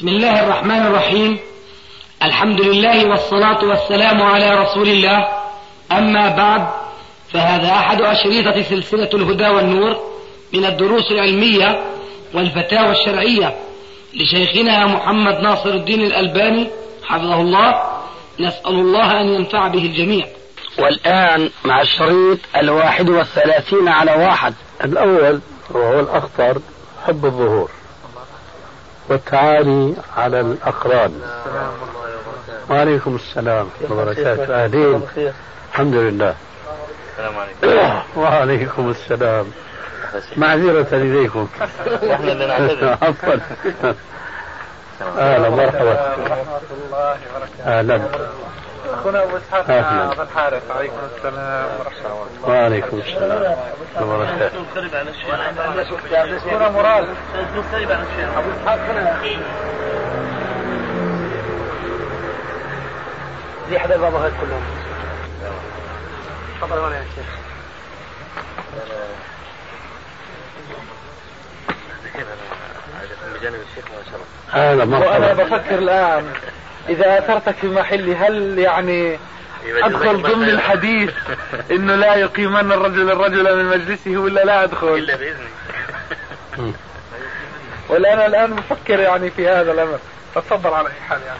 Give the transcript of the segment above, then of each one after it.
بسم الله الرحمن الرحيم. الحمد لله والصلاة والسلام على رسول الله. أما بعد فهذا أحد أشريطة سلسلة الهدى والنور من الدروس العلمية والفتاوى الشرعية لشيخنا محمد ناصر الدين الألباني حفظه الله. نسأل الله أن ينفع به الجميع. والآن مع الشريط الواحد والثلاثين على واحد. الأول وهو الأخطر حب الظهور. والتعالي على الأقران. وعليكم السلام ورحمة الله وبركاته. أهلين. الحمد لله. السلام عليكم وعليكم السلام. معذرة إليكم. إحنا اللي نعتذر عفوا أهلا مرحبا ورحمة الله وبركاته. أهلا أخونا أبو إسحاق أهلا. أبو الحارث عليكم السلام ورحمة الله. وعليكم السلام. وبركاته أخونا مراد. أبو إسحاق هنا دي حدا البابا هاد كلهم. تفضل هنا يا شيخ. بجانب الشيخ ما شاء الله. أهلا وأنا مرحبا بفكر الآن. إذا أثرتك في محلي هل يعني أدخل ضمن الحديث إنه لا يقيمن الرجل الرجل من مجلسه ولا لا أدخل؟ إلا باذنك ولا أنا الآن بفكر يعني في هذا الأمر. فتفضل على أي حال يعني.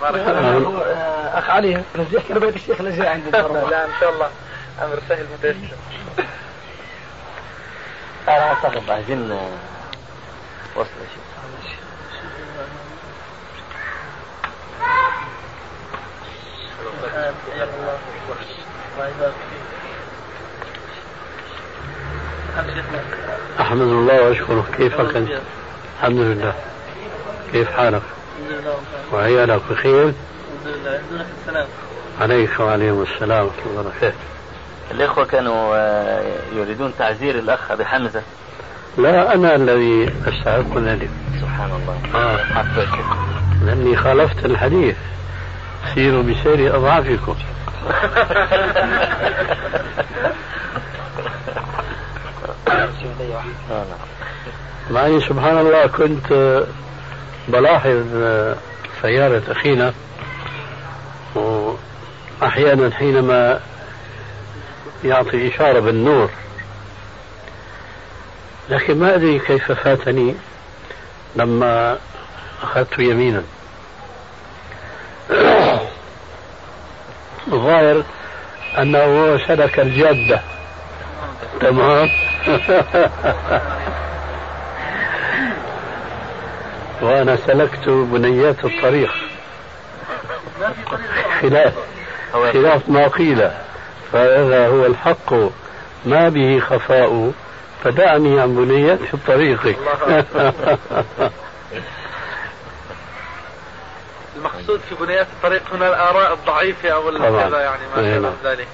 بارك الله فيك. أخ علي نزيح بيت الشيخ جاي عندي لا إن شاء الله. أمر سهل متيسر أنا اعتقد عايزين وصل يا أحمد الله وأشكره. كيفك أنت؟ الحمد لله. كيف حالك؟ وعيالك بخير عليك وعليهم السلام ورحمة الله وبركاته. الإخوة كانوا آه، يريدون تعزير الأخ أبي حمزة. لا أنا الذي أستحق ذلك. سبحان الله. آه. لأني خالفت الحديث. سيروا بسير أضعافكم. مع أني سبحان الله كنت آه، بلاحظ آه، سيارة أخينا وأحيانا حينما يعطي إشارة بالنور لكن ما أدري كيف فاتني لما أخذت يمينا الظاهر أنه هو سلك الجادة تمام؟ وأنا سلكت بنيات الطريق. خلاف خلاف ما قيل. فهذا هو الحق. ما به خفاء. فدعني عن بنيات الطريق. المقصود في بنيات الطريق هنا الآراء الضعيفة أو طبعاً. كذا يعني ما أي شابه نعم. ذلك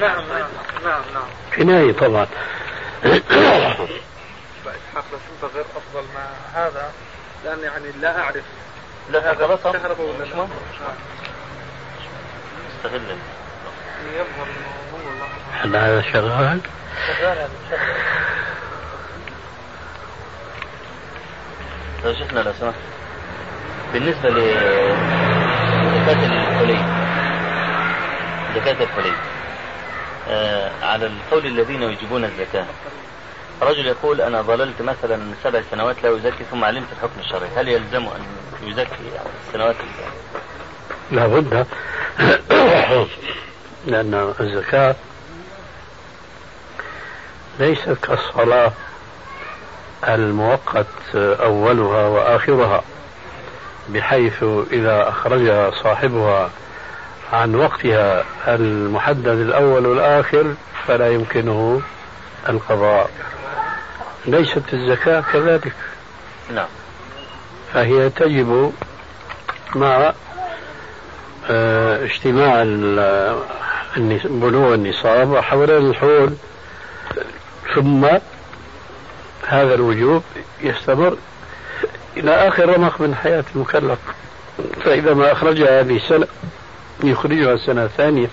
نعم نعم نعم نعم كناية طبعا لا إسحاق بس أنت غير أفضل ما هذا لأن يعني لا أعرف لا هذا خلاص كهرباء ولا لا مهم. نعم. استغل يظهر إنه هو هل هذا شغال؟ شغال هذا شغال. لو شفنا لو سمحت. بالنسبة لزكاة الحلي. زكاة الحلي. آه على القول الذين يجيبون الزكاة. رجل يقول أنا ظللت مثلا سبع سنوات لا أزكي ثم علمت الحكم الشرعي. هل يلزم أن يزكي السنوات لا بد. لأن الزكاة ليست كالصلاة. المؤقت أولها وآخرها بحيث إذا أخرجها صاحبها عن وقتها المحدد الأول والآخر فلا يمكنه القضاء. ليست الزكاة كذلك. نعم. فهي تجب مع آه، اجتماع النس- بلوغ النصاب وحولان الحول ثم هذا الوجوب يستمر إلى آخر رمق من حياة المكلف. فإذا ما أخرجها هذه السنة يخرجها السنة الثانية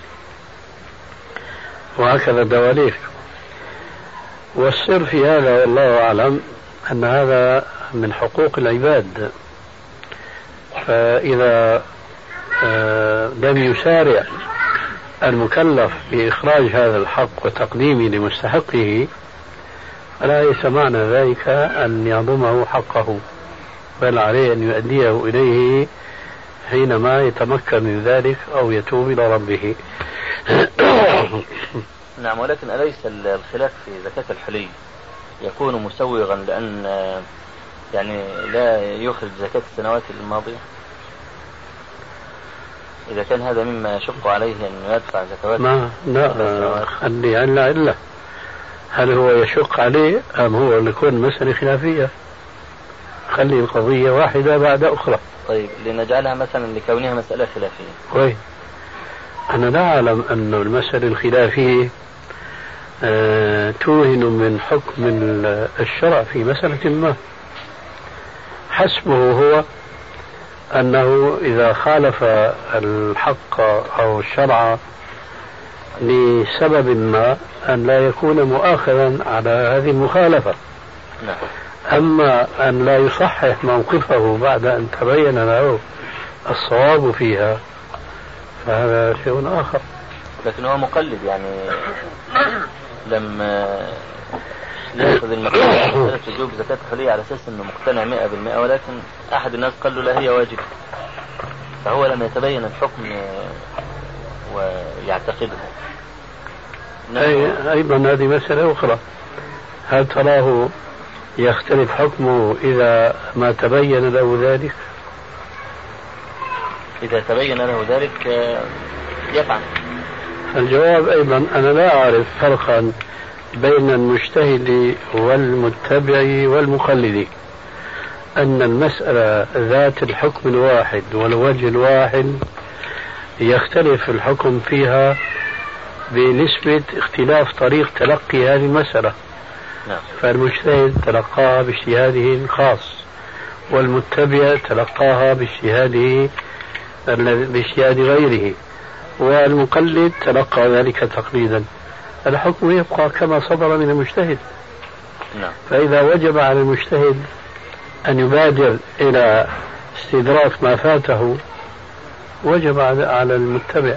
وهكذا دواليك والسر في هذا والله أعلم أن هذا من حقوق العباد. فإذا آه، لم يسارع المكلف بإخراج هذا الحق وتقديمه لمستحقه فلا ليس معنى ذلك أن يضمه حقه؟ بل عليه أن يؤديه إليه حينما يتمكن من ذلك أو يتوب إلى ربه. نعم ولكن أليس الخلاف في زكاة الحلي يكون مسوغا لأن يعني لا يخرج زكاة السنوات الماضية؟ إذا كان هذا مما يشق عليه أن يدفع زكوات ما لا خلي علة علة. هل هو يشق عليه أم هو يكون مسألة خلافية؟ خلي القضية واحدة بعد أخرى. طيب لنجعلها مثلا لكونها مسألة خلافية. كويس أنا لا أعلم أن المسألة الخلافية أه توهن من حكم الشرع في مسألة ما. حسبه هو أنه إذا خالف الحق أو الشرع لسبب ما أن لا يكون مؤاخذا على هذه المخالفة. نعم. أما أن لا يصحح موقفه بعد أن تبين له الصواب فيها فهذا شيء آخر. لكن هو مقلد يعني. لما يأخذ المقتنع وجوب زكاة الحلية على أساس أنه مقتنع 100% ولكن أحد الناس قال له لا هي واجبة فهو لم يتبين الحكم ويعتقده. أي أيضا هذه مسألة أخرى. هل تراه يختلف حكمه إذا ما تبين له ذلك؟ إذا تبين له ذلك يفعل. الجواب أيضا أنا لا أعرف فرقا بين المجتهد والمتبع والمقلد. أن المسألة ذات الحكم الواحد والوجه الواحد يختلف الحكم فيها بنسبة اختلاف طريق تلقي هذه المسألة نعم. فالمجتهد تلقاها باجتهاده الخاص والمتبع تلقاها باجتهاده باجتهاد غيره والمقلد تلقى ذلك تقليدا الحكم يبقى كما صدر من المجتهد نعم. فإذا وجب على المجتهد أن يبادر إلى استدراك ما فاته وجب على المتبع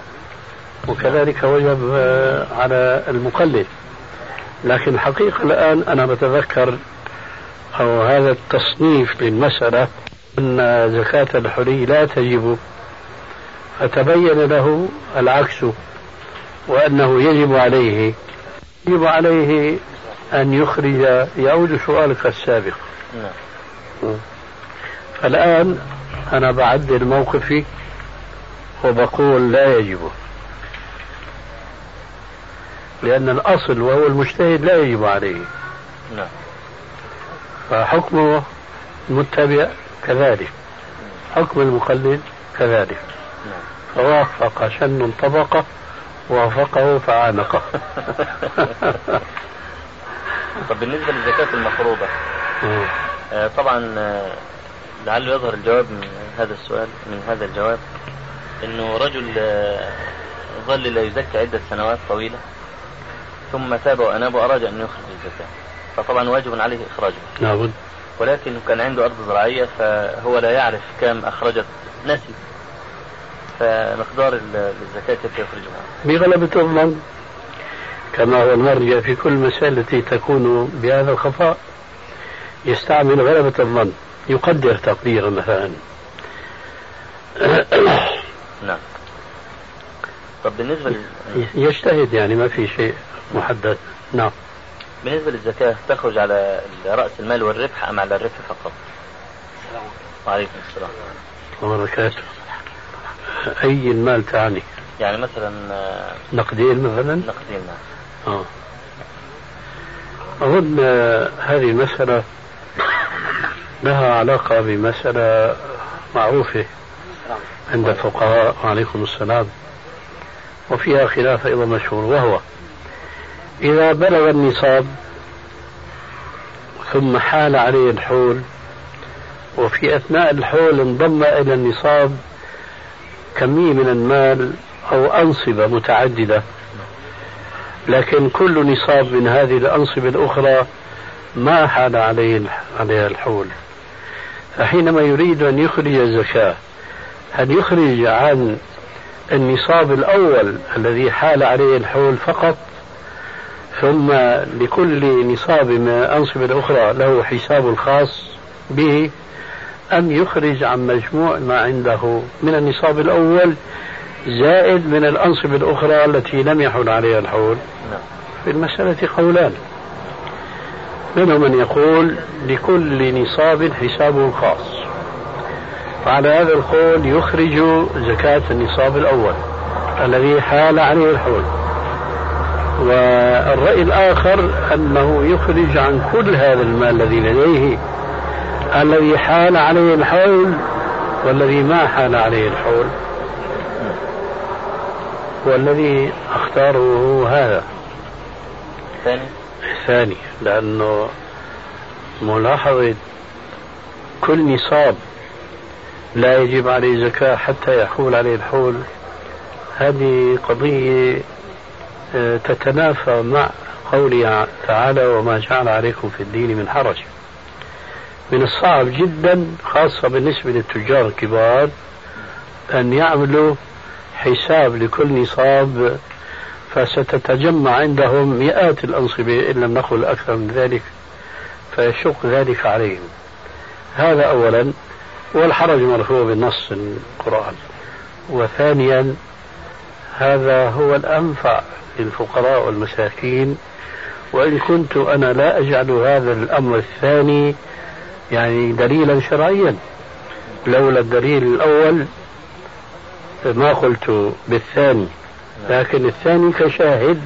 وكذلك وجب على المقلد. لكن الحقيقة الآن أنا بتذكر أو هذا التصنيف للمسألة أن زكاة الحلي لا تجب. فتبين له العكس وأنه يجب عليه. يجب عليه أن يخرج يعود سؤالك السابق. نعم. فالآن أنا بعدل موقفي وبقول لا يجب. لأن الأصل وهو المجتهد لا يجب عليه. نعم. فحكمه المتبع كذلك. حكم المقلد كذلك. نعم. فوافق شن طبقة وافقه فعانقه. طب بالنسبة للزكاة المفروضة آه طبعا آه لعله يظهر الجواب من هذا السؤال من هذا الجواب. إنه رجل آه ظل لا يزكى عدة سنوات طويلة ثم تاب واناب واراد أن يخرج الزكاة. فطبعا واجب عليه اخراجها لابد. ولكن كان عنده أرض زراعية فهو لا يعرف كم أخرجت نسي. فمقدار الزكاة كيف يخرجها؟ بغلبة الظن كما هو المرجع في كل مسألة التي تكون بهذا الخفاء يستعمل غلبة الظن يقدر تقديرا مثلا. نعم طب بالنسبة لل... يجتهد يعني ما في شيء محدد نعم بالنسبة للزكاة تخرج على رأس المال والربح أم على الربح فقط؟ السلام وعليكم السلام وبركاته أي المال تعني؟ يعني مثلا نقدين مثلا؟ نقدين نعم آه. أظن هذه المسألة لها علاقة بمسألة معروفة عند الفقهاء وعليكم السلام. وفيها خلاف أيضا مشهور وهو إذا بلغ النصاب ثم حال عليه الحول وفي أثناء الحول انضم إلى النصاب كمية من المال أو أنصبة متعددة. لكن كل نصاب من هذه الأنصبة الأخرى ما حال عليه عليها الحول. فحينما يريد أن يخرج الزكاة هل يخرج عن النصاب الأول الذي حال عليه الحول فقط ثم لكل نصاب من الأنصبة الأخرى له حساب خاص به أم يخرج عن مجموع ما عنده. من النصاب الأول زائد من الأنصبة الأخرى التي لم يحل عليها الحول. في المسألة قولان. منهم من يقول لكل نصاب حسابه الخاص فعلى هذا القول يخرج زكاة النصاب الأول الذي حال عليه الحول. والرأي الآخر أنه يخرج عن كل هذا المال الذي لديه الذي حال عليه الحول والذي ما حال عليه الحول. والذي أختاره هو هذا. الثاني الثاني لأنه ملاحظة كل نصاب لا يجب عليه زكاة حتى يحول عليه الحول. هذه قضية آه، تتنافى مع قوله تعالى وما جعل عليكم في الدين من حرج من الصعب جدا خاصة بالنسبة للتجار الكبار أن يعملوا حساب لكل نصاب فستتجمع عندهم مئات الأنصبة إن لم نقل أكثر من ذلك فيشق ذلك عليهم. هذا أولا. والحرج مرفوع بنص القرآن. وثانيا هذا هو الأنفع للفقراء والمساكين. وإن كنت أنا لا أجعل هذا الأمر الثاني يعني دليلا شرعيا. لولا الدليل الأول ما قلت بالثاني. لكن الثاني كشاهد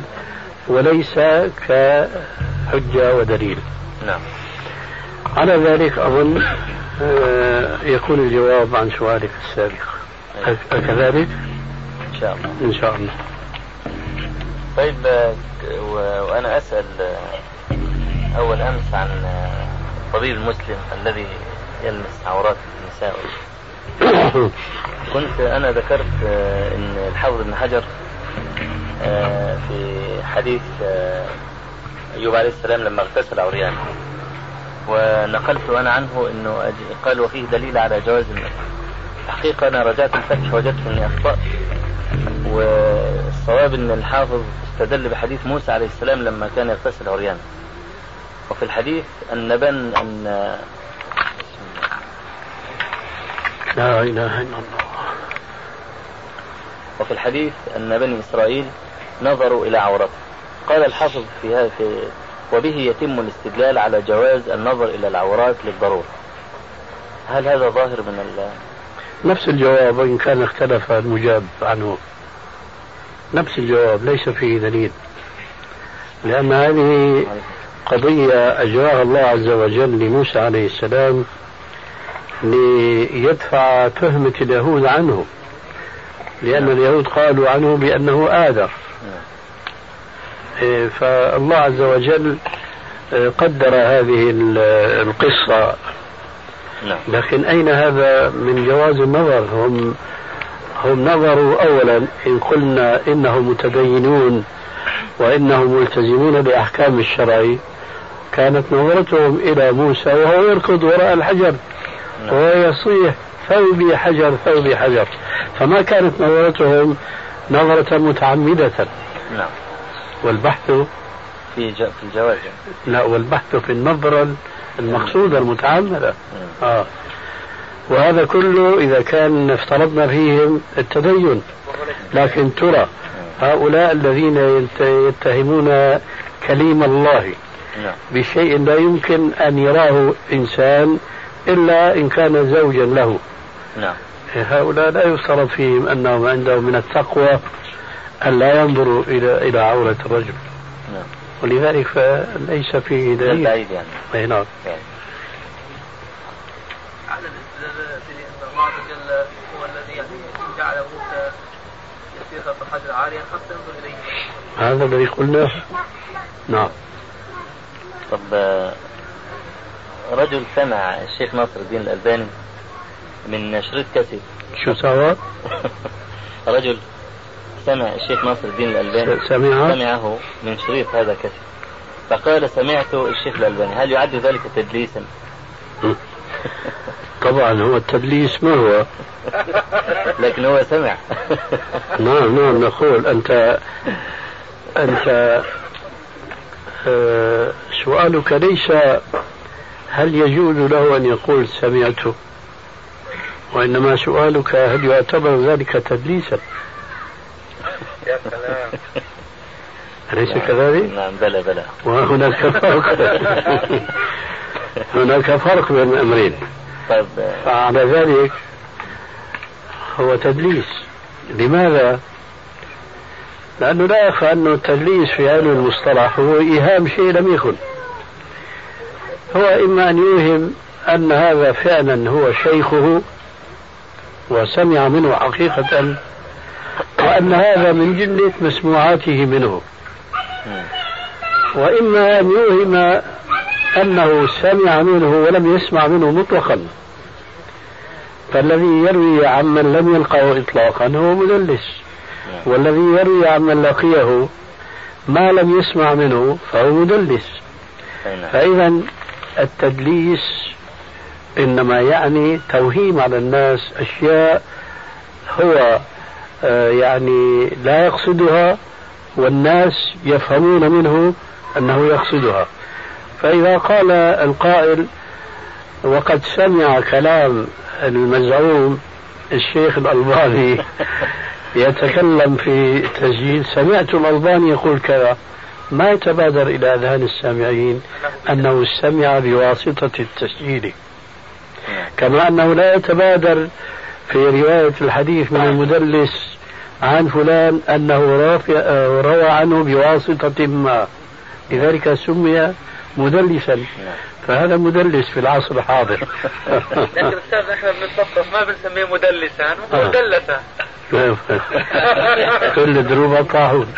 وليس كحجة ودليل. نعم. على ذلك أظن يكون الجواب عن سؤالك السابق. أكذلك؟ إن شاء الله. إن شاء الله. طيب وأنا أسأل آه، أول أمس عن الطبيب آه، المسلم الذي يلمس عورات النساء. كنت أنا ذكرت أن الحافظ ابن حجر في حديث أيوب عليه السلام لما اغتسل عريان. ونقلت أنا عنه أنه قال وفيه دليل على جواز المسح الحقيقة أنا رجعت الفتح وجدت أني أخطأت. والصواب أن الحافظ استدل بحديث موسى عليه السلام لما كان يغتسل عريان وفي الحديث أن بن أن لا إله إلا الله. وفي الحديث أن بني إسرائيل نظروا إلى عورته. قال الحافظ في هذا في وبه يتم الاستدلال على جواز النظر إلى العورات للضرورة. هل هذا ظاهر من ال نفس الجواب وإن كان اختلف المجاب عنه. نفس الجواب ليس فيه دليل. لأن هذه قضية أجراها الله عز وجل لموسى عليه السلام ليدفع تهمة اليهود عنه. لأن نعم. اليهود قالوا عنه بأنه آذر. إيه، فالله عز وجل إيه، قدر هذه القصة. نعم. لكن أين هذا من جواز النظر؟ هم هم نظروا أولا إن قلنا إنهم متدينون وإنهم ملتزمون بأحكام الشرع كانت نظرتهم إلى موسى وهو يركض وراء الحجر نعم. وهو يصيح ثوبي حجر ثوبي حجر. فما كانت نظرتهم نظرة متعمدة. نعم. والبحث في في الجواز لا والبحث في النظرة المقصودة المتعمدة آه. وهذا كله إذا كان افترضنا فيهم التدين لكن ترى هؤلاء الذين يتهمون كليم الله نعم. بشيء لا يمكن أن يراه إنسان إلا إن كان زوجا له نعم. هؤلاء لا يفترض فيهم أنهم عندهم من التقوى أن لا ينظروا إلى إلى عورة الرجل. نعم. ولذلك فليس فيه دليل. بعيد يعني. أي نعم. على الاستدلال في أن الله وجل هو الذي يعني جعل موسى يسير خلف الحجر عاليا حتى ينظر إليه. هذا الذي قلناه نعم. طب رجل سمع الشيخ ناصر الدين الألباني من شريط كاسيت شو سوى؟ رجل سمع الشيخ ناصر الدين الألباني سمعه؟ سمعه من شريط هذا كسر فقال سمعت الشيخ الألباني هل يعد ذلك تدليسا؟ طبعا هو التدليس ما هو؟ لكن هو سمع. نعم نعم نقول أنت أنت آه، سؤالك ليس هل يجوز له أن يقول سمعت وإنما سؤالك هل يعتبر ذلك تدليسا؟ يا سلام. أليس كذلك؟ نعم بلى بلى. وهناك فرق هناك فرق بين الأمرين طيب. فعلى ذلك هو تدليس. لماذا؟ لأنه لا يخفى أنه التدليس في علم المصطلح هو إيهام شيء لم يكن. هو إما أن يوهم أن هذا فعلا هو شيخه وسمع منه حقيقة وأن هذا من جملة مسموعاته منه. وإما أن يوهم أنه سمع منه ولم يسمع منه مطلقا. فالذي يروي عمن لم يلقه إطلاقا هو مدلس. والذي يروي عمن لقيه ما لم يسمع منه فهو مدلس. فإذا التدليس إنما يعني توهيم على الناس أشياء هو يعني لا يقصدها والناس يفهمون منه أنه يقصدها. فإذا قال القائل وقد سمع كلام المزعوم الشيخ الألباني يتكلم في تسجيل سمعت الألباني يقول كذا ما يتبادر إلى أذهان السامعين أنه استمع بواسطة التسجيل كما أنه لا يتبادر في رواية الحديث من المدلس عن فلان أنه روى عنه بواسطة ما. لذلك سمي مدلسا. فهذا مدلس في العصر الحاضر. لكن أستاذ إحنا بنتصف ما بنسميه مدلسا؟ آه. مدلسا. كل دروب طاحون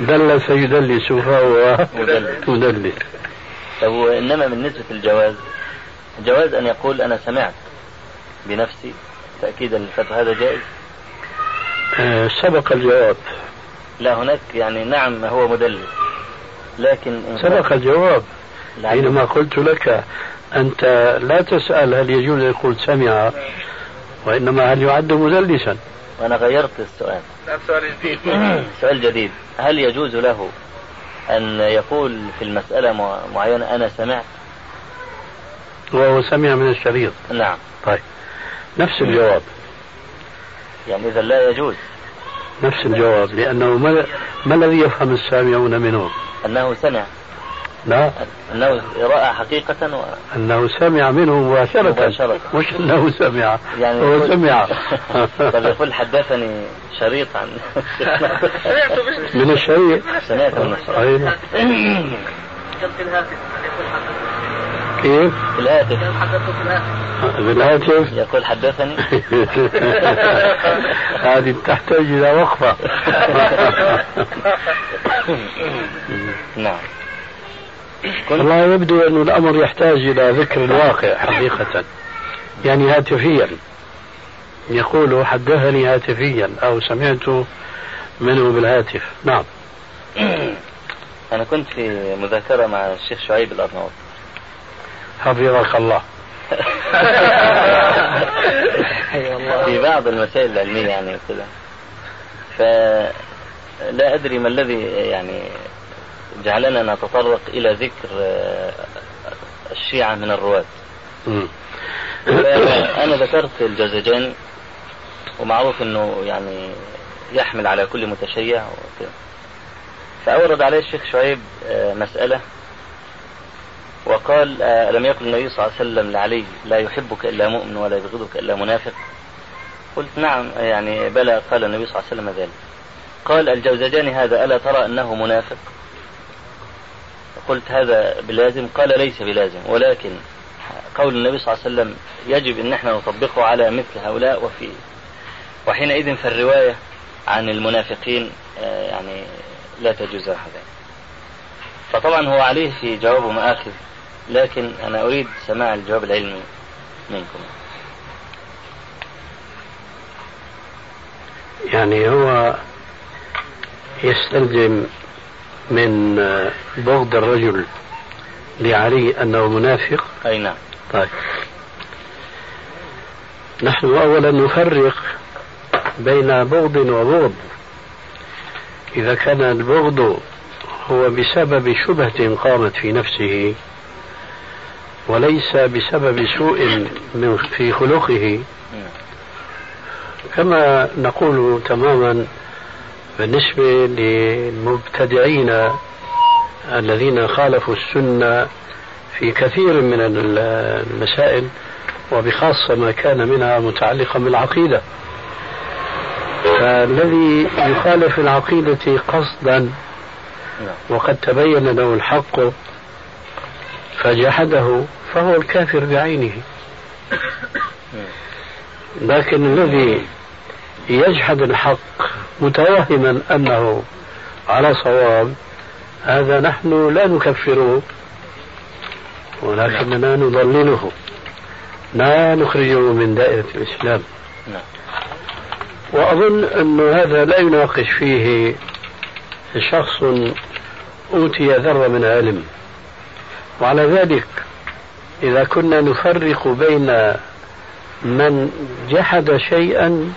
دلس يدلس فهو مدلس. مدلس. طب وإنما بالنسبة للجواز جواز أن يقول أنا سمعت بنفسي تأكيدا للفتوى هذا جائز؟ آه، سبق الجواب. لا هناك يعني نعم هو مدلس لكن سبق الجواب. حينما قلت لك أنت لا تسأل هل يجوز أن يقول سمع وإنما هل يعد مدلسا. وأنا غيرت السؤال. سؤال جديد. سؤال جديد. هل يجوز له أن يقول في المسألة مع- معينة أنا سمعت؟ وهو سمع من الشريط. نعم. طيب. نفس الجواب. يعني إذا لا يجوز. نفس الجواب لأنه ما, ما الذي يفهم السامعون منه؟ أنه سمع. لا. أنه رأى حقيقة و... أنه سمع منه مباشرة. مباشرة. مش أنه سمع. يعني هو سمع. طب يقول حدثني شريط عن من الشريط. سمعت من الشريط. كيف؟ في الهاتف كان حدثته في الهاتف بالهاتف يقول حدثني. هذه تحتاج إلى وقفة. نعم. والله يبدو أن الأمر يحتاج إلى ذكر الواقع حقيقة. يعني هاتفيا. يقول حدثني هاتفيا أو سمعت منه بالهاتف. نعم. أنا كنت في مذاكرة مع الشيخ شعيب الأرناؤوط حفظك الله. في بعض المسائل العلمية يعني وكذا. فلا أدري ما الذي يعني جعلنا نتطرق إلى ذكر آه، الشيعة من الرواة. مم. فأنا ذكرت الجزجاني ومعروف أنه يعني يحمل على كل متشيع وكذا. فأورد عليه الشيخ شعيب آه، مسألة وقال آه، ألم يقل النبي صلى الله عليه وسلم لعلي لا يحبك إلا مؤمن ولا يبغضك إلا منافق. قلت نعم يعني بلى قال النبي صلى الله عليه وسلم ذلك. قال الجوزجاني هذا ألا ترى أنه منافق؟ قلت هذا بلازم. قال ليس بلازم ولكن قول النبي صلى الله عليه وسلم يجب إن إحنا نطبقه على مثل هؤلاء وفي وحينئذ فالرواية عن المنافقين آه، يعني لا تجوز هذا. فطبعا هو عليه في جوابه مآخذ. لكن أنا أريد سماع الجواب العلمي منكم. يعني هو يستلزم من بغض الرجل لعلي أنه منافق؟ أي نعم. طيب. نحن أولا نفرق بين بغض وبغض. إذا كان البغض هو بسبب شبهة قامت في نفسه وليس بسبب سوء من في خلقه. كما نقول تماما بالنسبة للمبتدعين الذين خالفوا السنة في كثير من المسائل وبخاصة ما كان منها متعلقا بالعقيدة. فالذي يخالف العقيدة قصدا وقد تبين له الحق فجحده فهو الكافر بعينه. لكن الذي يجحد الحق متوهما أنه على صواب هذا نحن لا نكفره ولكننا نضلله. لا نخرجه من دائرة الإسلام. وأظن أن هذا لا يناقش فيه شخص أوتي ذرة من علم وعلى ذلك إذا كنا نفرق بين من جحد شيئا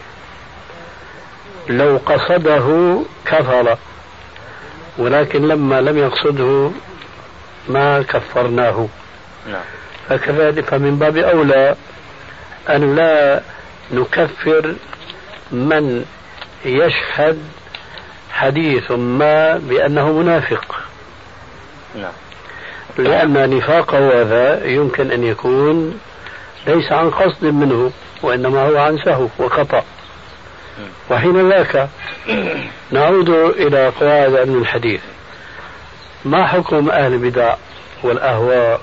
لو قصده كفر ولكن لما لم يقصده ما كفرناه نعم. فكذلك فمن باب أولى أن لا نكفر من يشهد حديث ما بأنه منافق نعم. لأن نفاقه هذا يمكن أن يكون ليس عن قصد منه وإنما هو عن سهو وخطأ. وحين ذاك نعود إلى قواعد علم الحديث. ما حكم أهل البدع والأهواء؟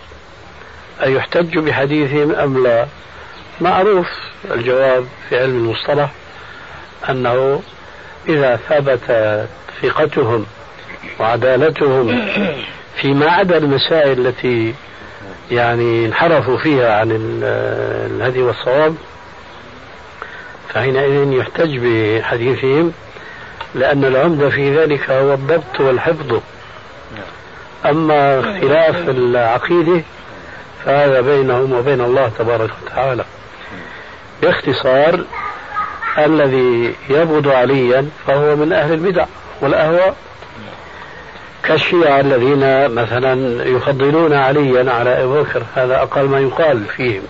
أن يحتج بحديثهم أم لا؟ معروف الجواب في علم المصطلح أنه إذا ثبت ثقتهم وعدالتهم فيما عدا المسائل التي يعني انحرفوا فيها عن الهدي والصواب فحينئذ يحتج بحديثهم لأن العمدة في ذلك هو الضبط والحفظ. أما خلاف العقيدة فهذا بينهم وبين الله تبارك وتعالى. باختصار الذي يبغض عليا فهو من أهل البدع والأهواء. كالشيعة الذين مثلا يفضلون عليا على أبي بكر هذا أقل ما يقال فيهم.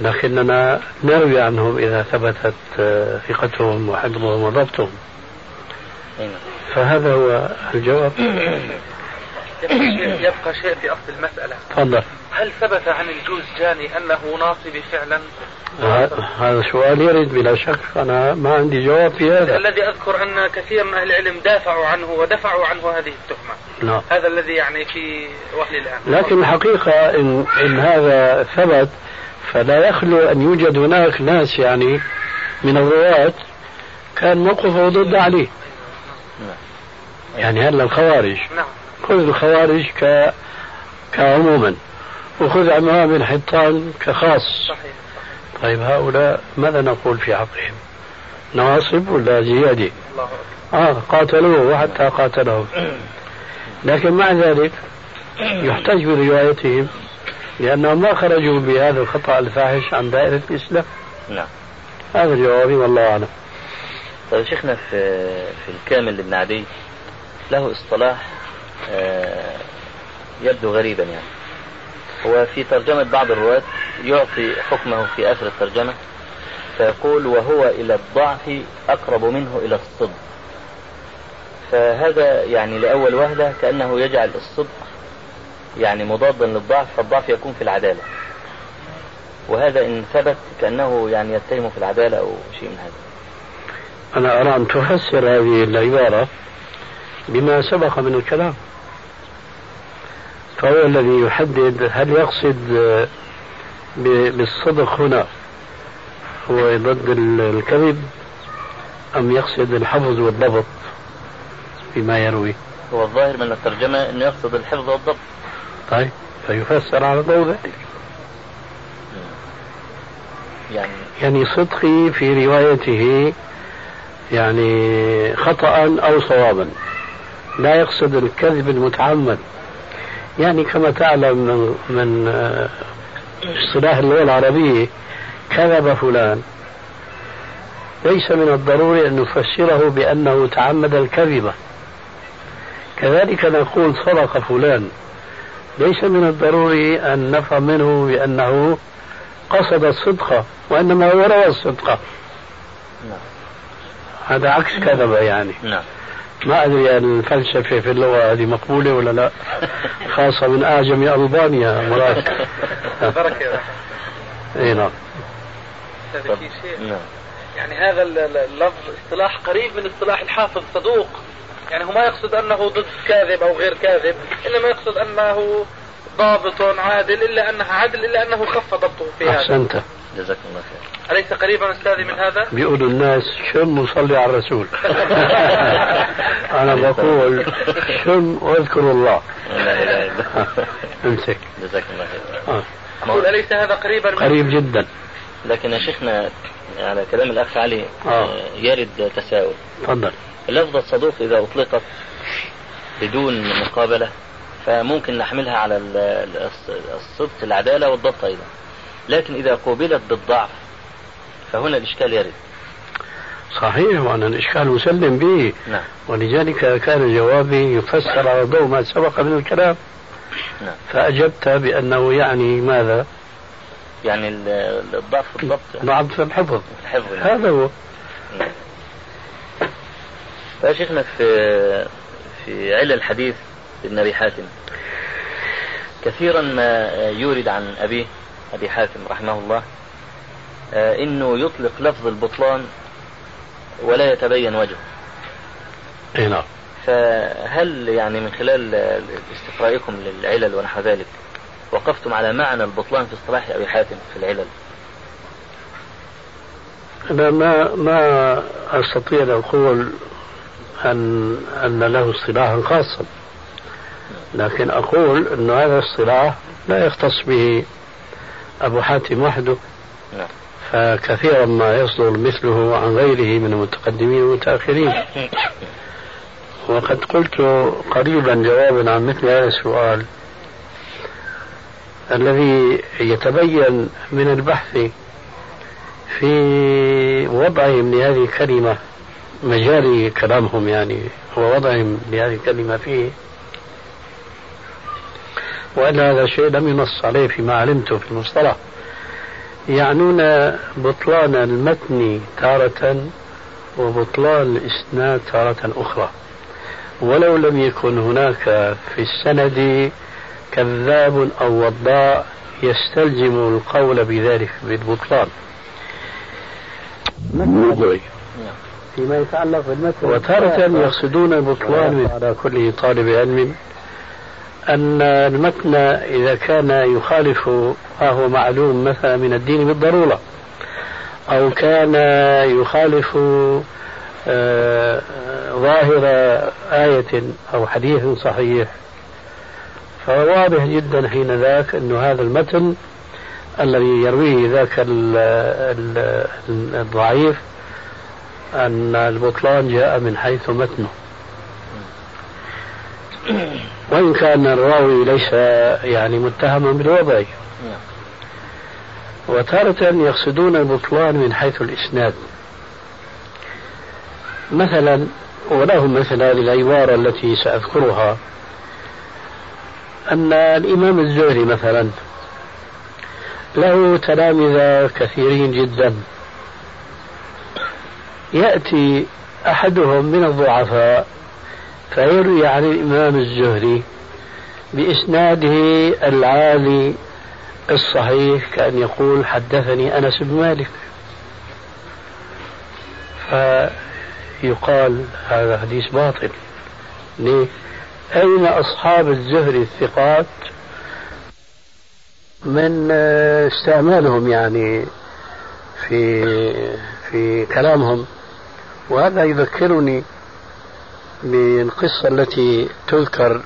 لكننا نروي عنهم إذا ثبتت ثقتهم وحفظهم وضبطهم. فهذا هو الجواب. يبقى شيء في أصل المسألة. تفضل. هل ثبت عن الجوزجاني أنه ناصبي فعلا؟ هذا سؤال يرد بلا شك. أنا ما عندي جواب في هذا. الذي أذكر أن كثير من أهل العلم دافعوا عنه ودفعوا عنه هذه التهمة. نعم. هذا الذي يعني في وهل الآن. لكن الحقيقة إن, إن هذا ثبت فلا يخلو أن يوجد هناك ناس يعني من الرواة كان موقفه ضد علي. يعني هلا الخوارج. نعم. خذ الخوارج ك كعموما وخذ عمام بن حطان كخاص. صحيح طيب هؤلاء ماذا نقول في حقهم نواصب ولا زيادة آه قاتلوه وحتى قاتله لكن مع ذلك يحتج بروايتهم لأنهم ما خرجوا بهذا الخطأ الفاحش عن دائرة الإسلام. نعم. هذا جوابي والله أعلم. طيب شيخنا في في الكامل لابن عدي له اصطلاح يبدو غريبا يعني. هو في ترجمة بعض الرواة يعطي حكمه في آخر الترجمة فيقول وهو إلى الضعف أقرب منه إلى الصدق. فهذا يعني لأول وهلة كأنه يجعل الصدق يعني مضادا للضعف فالضعف يكون في العدالة. وهذا إن ثبت كأنه يعني يتهم في العدالة أو شيء من هذا. أنا أرى أن تفسر هذه العبارة بما سبق من الكلام. فهو الذي يحدد هل يقصد بالصدق هنا هو ضد الكذب أم يقصد الحفظ والضبط فيما يروي. هو الظاهر من الترجمة أنه يقصد الحفظ والضبط. طيب فيفسر على ضوء ذلك. يعني يعني صدقي في روايته يعني خطأ أو صوابا. لا يقصد الكذب المتعمد. يعني كما تعلم من, من آه، اصطلاح اللغة العربية كذب فلان. ليس من الضروري أن نفسره بأنه تعمد الكذبة. كذلك نقول صدق فلان. ليس من الضروري أن نفهم منه بأنه قصد الصدق وإنما هو روى الصدق. نعم. هذا عكس كذب يعني. نعم. ما أدري الفلسفة في اللغة هذه مقبولة ولا لا. خاصة من أعجم ألبانيا مرات بركة إي نعم. نعم. يعني هذا اللفظ اصطلاح قريب من اصطلاح الحافظ صدوق. يعني هو ما يقصد أنه ضد كاذب أو غير كاذب إنما يقصد أنه ضابط عادل إلا انه عدل إلا أنه خف ضبطه في هذا. أحسنت. جزاك الله خير. أليس قريبا أستاذي من هذا؟ بيقولوا الناس شم وصلي على الرسول. أنا بقول شم واذكر الله. لا إله إلا الله. أمسك. جزاك الله خير. آه. أقول أليس هذا قريبا قريب جدا. لكن يا شيخنا على كلام الأخ علي آه. آه. يرد تساؤل. تفضل. اللفظة الصدوق إذا أطلقت بدون مقابلة فممكن نحملها على الصدق العدالة والضبط أيضا لكن إذا قوبلت بالضعف فهنا الإشكال يرد صحيح وأنا الإشكال مسلم به نعم. ولذلك كان جوابي يفسر على ضوء ما سبق من الكلام نعم. فأجبت بأنه يعني ماذا يعني الضعف في الضبط ضعف في الحفظ الحفظ نعم. هذا هو نعم. فشيخنا في في علل الحديث ابن أبي حاتم كثيرا ما يورد عن أبيه أبي حاتم رحمه الله آه، إنه يطلق لفظ البطلان ولا يتبين وجهه. اي نعم. فهل يعني من خلال استقرائكم للعلل ونحو ذلك وقفتم على معنى البطلان في اصطلاح أبي حاتم في العلل؟ أنا ما ما أستطيع أن أقول أن أن له اصطلاحا خاصا لكن أقول أن هذا الاصطلاح لا يختص به أبو حاتم وحده. فكثيرا ما يصدر مثله عن غيره من المتقدمين والمتأخرين. وقد قلت قريبا جوابا عن مثل هذا السؤال. الذي يتبين من البحث في وضعهم لهذه الكلمة مجال كلامهم يعني ووضعهم لهذه الكلمة فيه وأن هذا شيء لم ينص عليه فيما علمته في المصطلح. يعنون بطلان المتن تارة وبطلان الإسناد تارة أخرى. ولو لم يكن هناك في السند كذاب أو وضاء يستلزم القول بذلك بالبطلان. فيما يتعلق بالمتن. وتارة يقصدون البطلان على كل طالب علم. أن المتن إذا كان يخالف ما هو معلوم مثلا من الدين بالضرورة أو كان يخالف آه، ظاهر آية أو حديث صحيح فواضح جدا حين ذاك أن هذا المتن الذي يرويه ذاك الضعيف أن البطلان جاء من حيث متنه. وإن كان الراوي ليس يعني متهما بالوضع. وتارة يقصدون البطلان من حيث الإسناد. مثلا ولهم مثل هذه العبارة التي سأذكرها أن الإمام الزهري مثلا له تلامذة كثيرين جدا. يأتي أحدهم من الضعفاء فيروي عن الإمام الزهري بإسناده العالي الصحيح كأن يقول حدثني أنس بن مالك. فيقال هذا حديث باطل. ليه؟ أين أصحاب الزهري الثقات؟ من استعمالهم يعني في في كلامهم. وهذا يذكرني بالقصة التي تذكر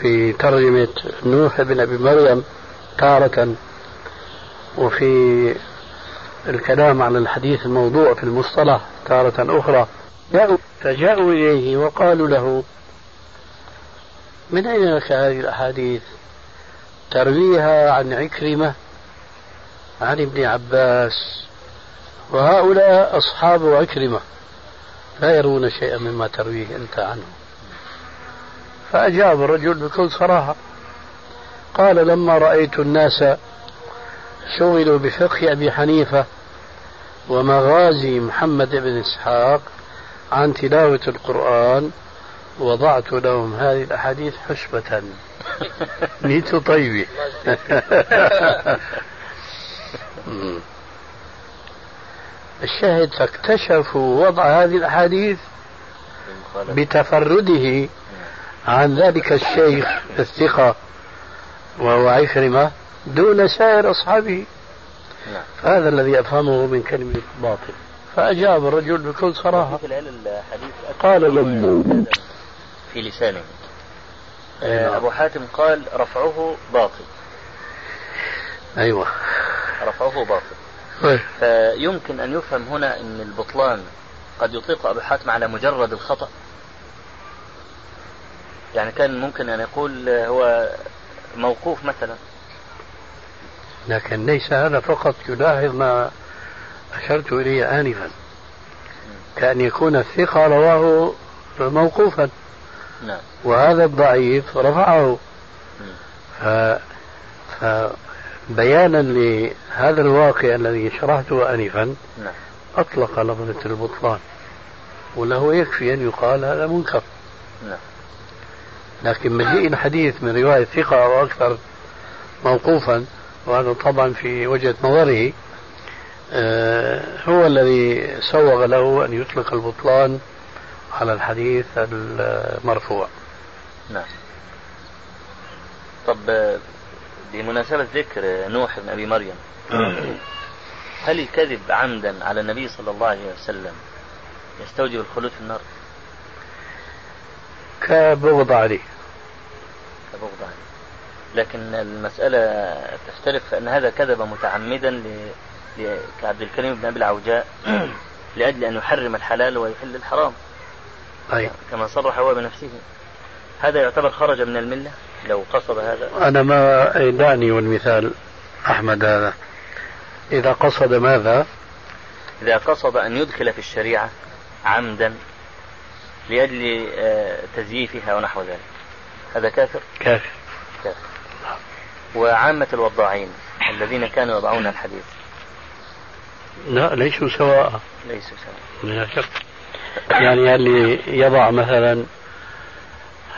في ترجمة نوح بن أبي مريم تارة وفي الكلام عن الحديث الموضوع في المصطلح تارة أخرى. جاءوا فجاءوا إليه وقالوا له من أين لك هذه الأحاديث؟ ترويها عن عكرمة عن ابن عباس وهؤلاء أصحاب عكرمة. لا يرون شيئا مما ترويه أنت عنه. فأجاب الرجل بكل صراحة قال لما رأيت الناس شغلوا بفقه أبي حنيفة ومغازي محمد بن إسحاق عن تلاوة القرآن وضعت لهم هذه الأحاديث حسبة نيت طيبة الشاهد فاكتشفوا وضع هذه الأحاديث بتفرده عن ذلك الشيخ الثقة وهو عكرمة دون سائر أصحابه. نعم. هذا الذي أفهمه من كلمة باطل. فأجاب الرجل بكل صراحة. قال لما في لسانه. آه، أبو حاتم قال رفعه باطل. أيوة. رفعه باطل. فيمكن أن يفهم هنا أن البطلان قد يطلق أبو حاتم على مجرد الخطأ. يعني كان ممكن أن يقول هو موقوف مثلا. لكن ليس هذا فقط يلاحظ ما أشرت إليه آنفا. كأن يكون الثقة رواه موقوفا. نعم. وهذا الضعيف رفعه. ف... فبيانا لهذا الواقع الذي شرحته آنفا نعم. أطلق لفظة البطلان وله يكفي أن يقال هذا منكر نعم. لكن مجيء الحديث من رواية ثقة أو أكثر موقوفا وهذا طبعا في وجهة نظره آه، هو الذي سوغ له أن يطلق البطلان على الحديث المرفوع نعم طب بمناسبة ذكر نوح بن أبي مريم. هل الكذب عمدا على النبي صلى الله عليه وسلم يستوجب الخلود في النار؟ كبغض عليه. كبغض عليه. لكن المسألة تختلف أن هذا كذب متعمدا كعبد الكريم بن أبي العوجاء لأجل أن يحرم الحلال ويحل الحرام. أي. كما صرح هو بنفسه. هذا يعتبر خرج من الملة؟ لو قصد هذا. أنا ما دعني والمثال أحمد هذا. إذا قصد ماذا؟ إذا قصد أن يدخل في الشريعة عمدا لأجل آه، تزييفها ونحو ذلك. هذا كافر؟ كافر. كافر. وعامة الوضاعين الذين كانوا يضعون الحديث. لا ليسوا سواء. ليسوا سواء. يعني اللي يضع مثلا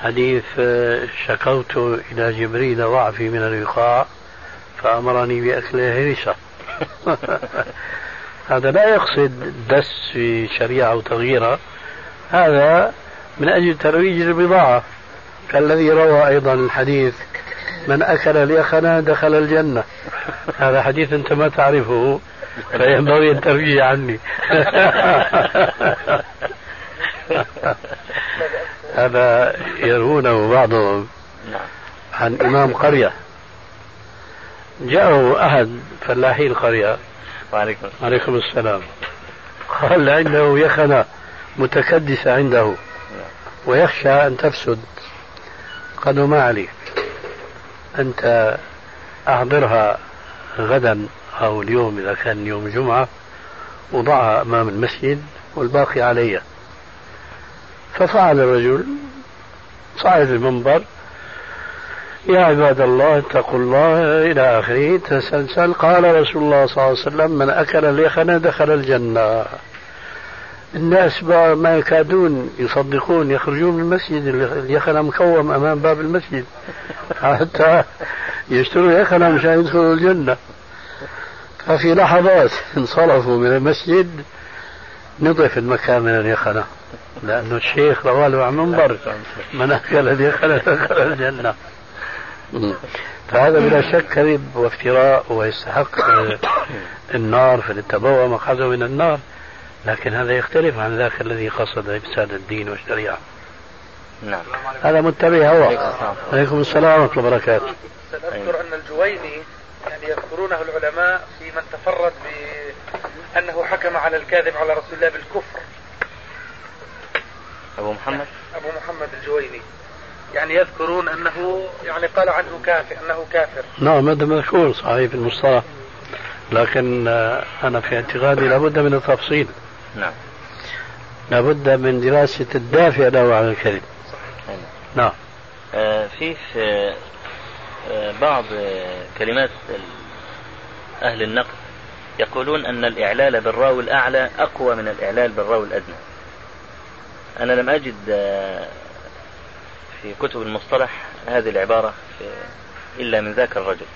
حديث شكوت إلى جبريل ضعفي من الوقاع فأمرني بأكل هرسة هذا لا يقصد دس في شريعة أو تغييرها. هذا من أجل ترويج البضاعة. كالذي روى أيضا الحديث من أكل اليخنة دخل الجنة. هذا حديث أنت ما تعرفه فينبغي أن ترويه عني. هذا يروونه بعضهم عن إمام قرية. جاءه أحد فلاحي القرية. وعليكم السلام. عليكم السلام. قال عنده يخنة متكدسة عنده. ويخشى أن تفسد. قال ما عليك؟ أنت أحضرها غدا أو اليوم إذا كان يوم جمعة وضعها أمام المسجد والباقي علي. ففعل الرجل صعد المنبر يا عباد الله اتقوا الله إلى آخره تسلسل. قال رسول الله صلى الله عليه وسلم من أكل اليخن دخل الجنة. الناس ما يكادون يصدقون يخرجون من المسجد اليخن مكوم أمام باب المسجد حتى يشتروا يخن مشان يدخلوا الجنة. ففي لحظات انصرفوا من المسجد نضف المكان من اليخنة لأنه الشيخ روى له عن منبر. من أكل اليخنة دخل الجنة. فهذا بلا شك كذب وافتراء ويستحق النار فلتبوأ مقعده من النار. لكن هذا يختلف عن ذاك الذي قصد إفساد الدين والشريعة. نعم. هذا متبع هو. عليكم السلام. ورحمة الله وبركاته. أذكر أن الجويني يعني يذكرونه العلماء في من تفرد بأنه حكم على الكاذب على رسول الله بالكفر. أبو محمد؟ أبو محمد الجويني. يعني يذكرون أنه يعني قال عنه كافر أنه كافر. نعم هذا مذكور صحيح في المصطلح. لكن آه، أنا في اعتقادي لابد من التفصيل. نعم. لابد من دراسة الدافع له على الكذب نعم. آه في في آه بعض آه، كلمات أهل النقد يقولون أن الإعلال بالراوي الأعلى أقوى من الإعلال بالراوي الأدنى. أنا لم أجد آه، في كتب المصطلح هذه العبارة إلا من ذاك الرجل.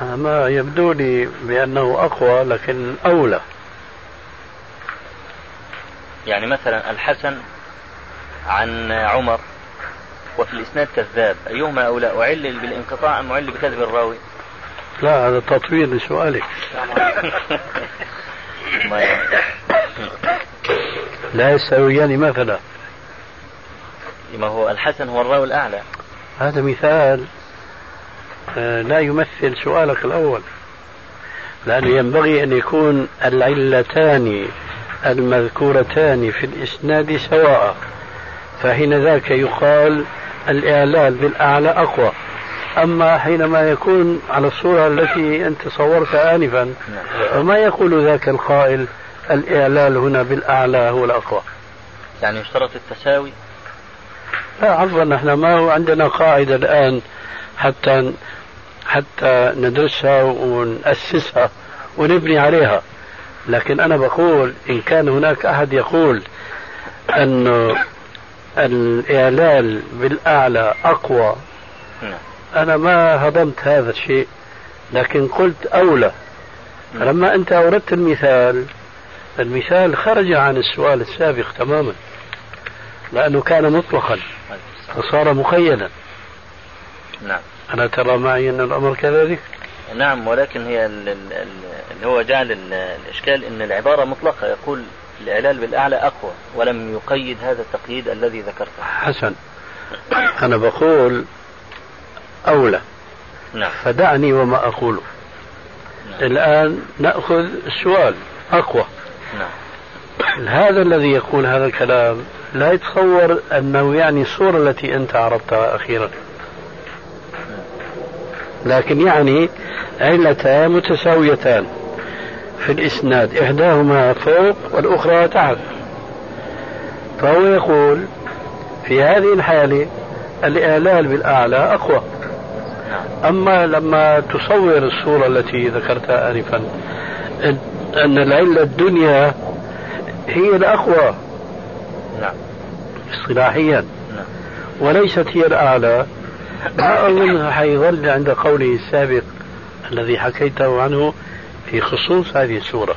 ما يبدو لي بأنه أقوى لكن أولى. يعني مثلا الحسن عن عمر وفي الإسناد كذاب. أيهما أولى أعلل بالانقطاع أم أعلل بكذب الراوي؟ لا هذا تطوير لسؤالك. لا يستويان مثلا ما هو الحسن هو الراوي الأعلى. هذا مثال آه، لا يمثل سؤالك الأول لأنه ينبغي أن يكون العلتان المذكورتان في الإسناد سواء فحين ذاك يقال الإعلال بالأعلى أقوى. أما حينما يكون على الصورة التي أنت صورتها آنفا فما يقول ذاك القائل؟ الإعلال هنا بالأعلى هو الأقوى. يعني يشترط التساوي؟ لا عفوا نحن ما هو عندنا قاعدة الآن حتى حتى ندرسها ونأسسها ونبني عليها. لكن أنا بقول إن كان هناك أحد يقول أن الإعلال بالأعلى أقوى نعم. أنا ما هضمت هذا الشيء لكن قلت أولى. لما أنت أوردت المثال المثال خرج عن السؤال السابق تماما لأنه كان مطلقا فصار مقيدا نعم. أنا ترى معي أن الأمر كذلك؟ نعم ولكن هي اللي هو جعل الإشكال أن العبارة مطلقة يقول الإعلال بالأعلى أقوى ولم يقيد هذا التقييد الذي ذكرته. حسن. أنا بقول أولى نعم. فدعني وما أقوله نعم. الآن نأخذ السؤال أقوى نعم. هذا الذي يقول هذا الكلام لا يتصور أنه يعني الصورة التي أنت عرضتها أخيرا لكن يعني علتان متساويتان في الإسناد إحداهما فوق والأخرى تحت فهو يقول في هذه الحالة الإعلال بالأعلى أقوى أما لما تصور الصورة التي ذكرتها آنفا أن العلة الدنيا هي الأقوى. نعم. اصطلاحيا. نعم. وليست هي الأعلى. ما أظن حيظل عند قوله السابق الذي حكيته عنه في خصوص هذه السورة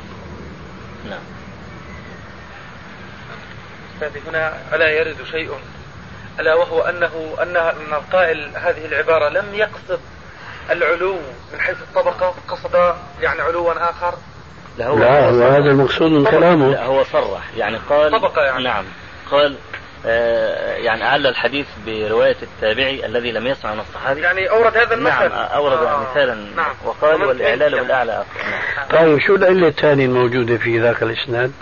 نعم. هنا ألا يرد شيء؟ ألا وهو أنه أن القائل هذه العبارة لم يقصد العلو من حيث الطبقة قصد يعني علوا آخر؟ لا هو, لا هو هذا المقصود من كلامه. لا هو صرح. يعني قال طبقة يعني. نعم. قال آه يعني أعلى الحديث برواية التابعي الذي لم يسمع من الصحابي. يعني أورد هذا المثل. نعم أورد آه مثالا. نعم. وقال والإعلال بالأعلى أفضل نعم. طيب شو العلة الثانية الموجودة في ذاك الإسناد؟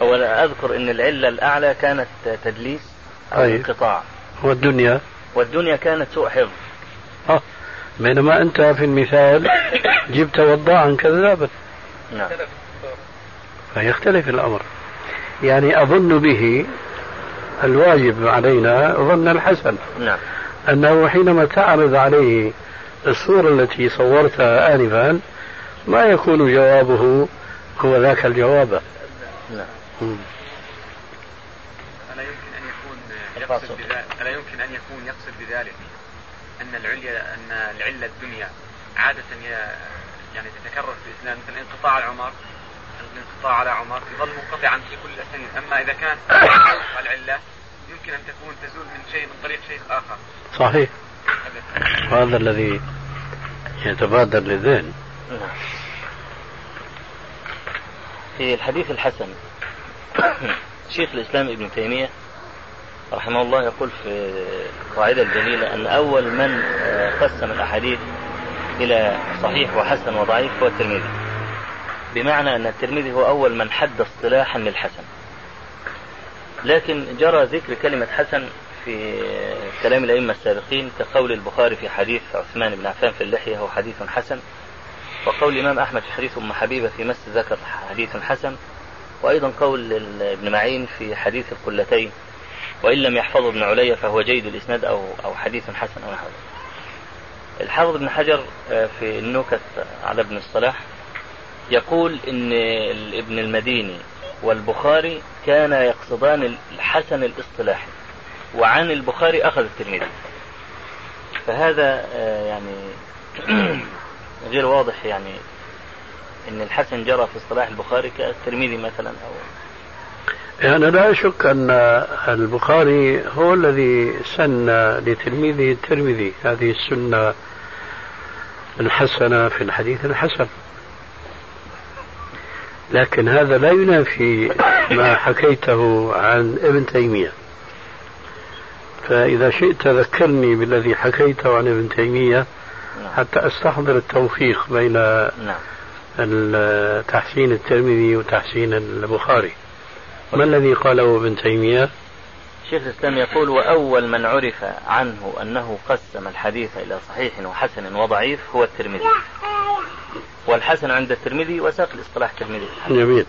أولا أذكر أن العلة الأعلى كانت تدليس. أو طيب. انقطاع والدنيا. والدنيا كانت سوء حفظ آه. بينما أنت في المثال جبت وضاعا كذابا. نعم. فيختلف الأمر. يعني أظن به الواجب علينا ظن الحسن. نعم. أنه حينما تعرض عليه الصورة التي صورتها آنفا ما يكون جوابه هو ذاك الجواب. نعم ألا يمكن أن يكون يقصد بذلك. ألا يمكن أن يكون يقصد بذلك أن العليا أن العلة الدنيا عادة يعني تتكرر في الإسلام مثل انقطاع العمر الانقطاع على عمر يظل منقطعا في كل الأسانيد أما إذا كان العلة يمكن أن تكون تزول من شيء من طريق شيء آخر. صحيح. وهذا الذي يتبادر للذهن. في الحديث الحسن شيخ الإسلام ابن تيمية رحمه الله يقول في القاعدة الجليلة أن أول من قسم الأحاديث إلى صحيح وحسن وضعيف هو الترمذي. بمعنى أن الترمذي هو أول من حد اصطلاحا للحسن. لكن جرى ذكر كلمة حسن في كلام الأئمة السابقين كقول البخاري في حديث عثمان بن عفان في اللحية هو حديث حسن وقول الإمام أحمد في حديث أم حبيبة في مس ذكر حديث حسن وأيضا قول ابن معين في حديث القلتين. وإن لم يحفظه ابن علي فهو جيد الإسناد أو أو حديث حسن أو نحو الحافظ ابن حجر آه، في النكت على ابن الصلاح يقول إن ابن المديني والبخاري كان يقصدان الحسن الاصطلاحي وعن البخاري أخذ الترمذي. فهذا آه، يعني غير واضح يعني إن الحسن جرى في اصطلاح البخاري كالترمذي مثلا أو يعني لا أشك أن البخاري هو الذي سن لتلميذه الترمذي هذه السنة الحسنة في الحديث الحسن لكن هذا لا ينافي ما حكيته عن ابن تيمية فإذا شئت ذكرني بالذي حكيته عن ابن تيمية. حتى أستحضر التوفيق بين نعم. تحسين الترمذي وتحسين البخاري ما الذي قاله ابن تيمية؟ شيخ الإسلام يقول وأول من عرف عنه أنه قسم الحديث إلى صحيح وحسن وضعيف هو الترمذي. والحسن عند الترمذي وساق الاصطلاح الترمذي. جميل.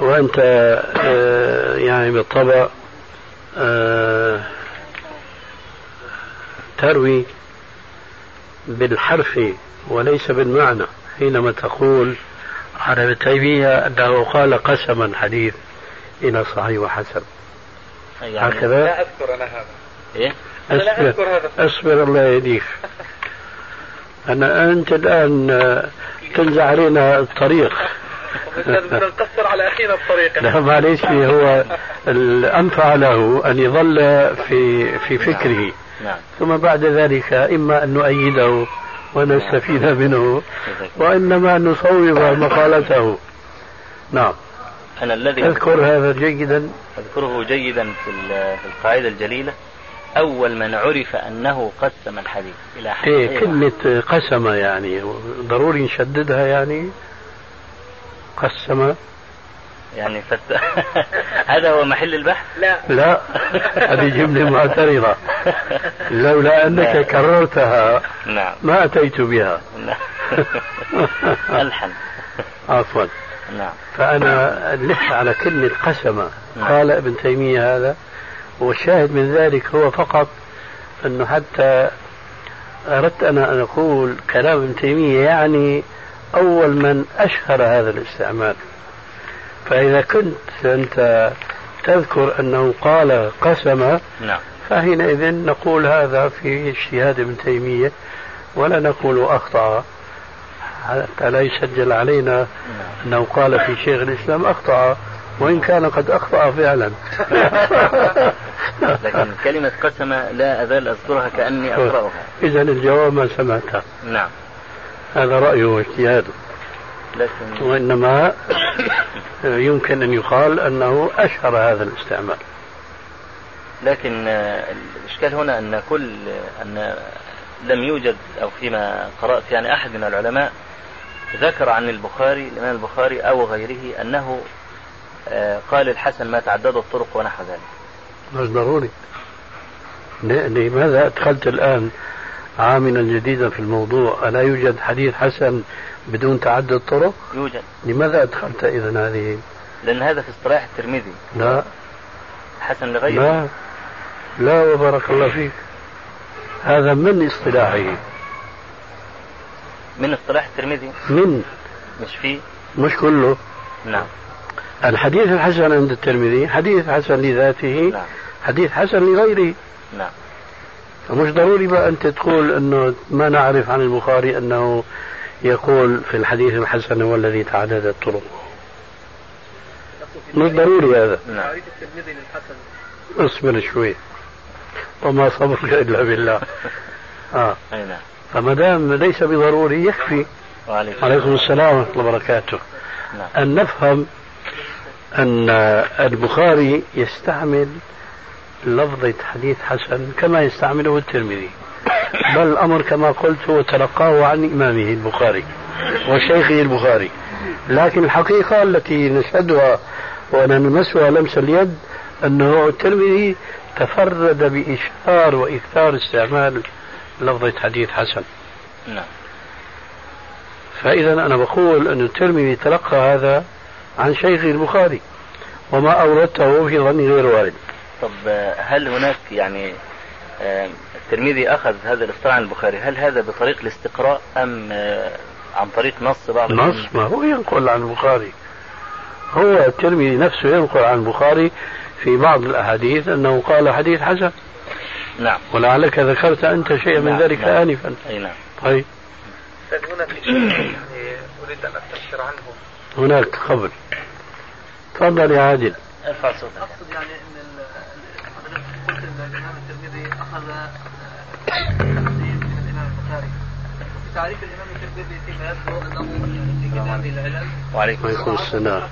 وأنت آه، يعني بالطبع آه، تروي بالحرف وليس بالمعنى حينما تقول عن ابن تيمية أنه قال قسما حديث إلى صحيح وحسن. يعني هكذا لا أذكر أنا هذا. إيه؟ أنا لا أذكر هذا. أصبر الله يهديك. أنا أنت الآن تنزع علينا الطريق. نقصر على أخينا الطريق. لا معليش هو الأنفع له أن يظل في في فكره. نعم. ثم بعد ذلك إما أن نؤيده ونستفيد منه وإنما أن نصوب مقالته. نعم. أنا الذي أذكر هذا جيدا. أذكره جيدا في القاعدة الجليلة. أول من عرف أنه قسم الحديث إلى حديث إيه كلمة قسم يعني ضروري نشددها يعني. قسم. يعني فت... هذا هو محل البحث؟ لا. لا. هذه جملة معترضة. لولا أنك نعم. كررتها نعم. ما أتيت بها. نعم. ألحن عفوا. نعم. فأنا لح على كلمة قسم نعم. قال ابن تيمية هذا والشاهد من ذلك هو فقط أنه حتى أردت أنا أن أقول كلام ابن تيمية يعني أول من أشهر هذا الاستعمال. فإذا كنت أنت تذكر أنه قال قسم نعم. فحينئذ نقول هذا في اجتهاد ابن تيمية ولا نقول أخطأ. حتى لا يسجل علينا. أنه قال في شيخ الإسلام أخطأ وإن كان قد أخطأ فعلا. لكن كلمة قسم لا أزال أذكرها كأني أقرأها. إذا الجواب ما سمعته. نعم. هذا رأيه واجتهاده لكن وإنما يمكن أن يقال أنه أشهر هذا الاستعمال. لكن الإشكال هنا أن كل أن لم يوجد أو فيما قرأت يعني أحد من العلماء ذكر عن البخاري الإمام البخاري أو غيره أنه آه، قال الحسن ما تعدد الطرق ونحو ذلك. مش ضروري لماذا أدخلت الآن عاملا جديدا في الموضوع؟ ألا يوجد حديث حسن بدون تعدد طرق؟ يوجد. لماذا أدخلت إذا هذه؟ لأن هذا في اصطلاح الترمذي. لا. حسن لغيره. لا. لا وبارك الله فيك. هذا من اصطلاحه؟ من اصطلاح الترمذي؟ من؟ مش فيه؟ مش كله. نعم. الحديث الحسن عند الترمذي حديث حسن لذاته نعم. حديث حسن لغيره. نعم. فمش ضروري بقى أنت تقول أنه ما نعرف عن البخاري أنه يقول في الحديث الحسن هو الذي تعدد الطرق. مش ضروري هذا. نعم. اصبر شوي. وما صبرك إلا بالله. آه. أي نعم. فما دام ليس بضروري يكفي. وعليكم عليكم السلام ورحمة الله وبركاته. نعم. أن نفهم أن البخاري يستعمل لفظة حديث حسن كما يستعمله الترمذي. بل الأمر كما قلت هو تلقاه عن إمامه البخاري وشيخه البخاري. لكن الحقيقة التي نشهدها ونلمسها لمس اليد أنه الترمذي تفرد بإشهار وإكثار استعمال لفظة حديث حسن. نعم. فإذا أنا بقول أن الترمذي تلقى هذا عن شيخ البخاري وما أوردته في ظني غير وارد. طب هل هناك يعني الترمذي أخذ هذا الاصطلاح عن البخاري هل هذا بطريق الاستقراء أم عن طريق نص بعض نص ما هو ينقل عن البخاري. هو الترمذي نفسه ينقل عن البخاري في بعض الأحاديث أنه قال حديث حسن. نعم. ولعلك ذكرت أنت شيئا من نعم، ذلك نعم. آنفا. أي نعم. طيب. هنا في شيء يعني أريد أن أستفسر عنه. هناك خبر تفضل يا عادل. ارفع صوتك أقصد يعني إن ال- حضرتك قلت إن الإمام الترمذي أخذ آه، تحديد من الإمام البخاري. في تعريف الإمام الترمذي فيما أنه يعني في كتابه العلل. وعليكم وعليكم السلام.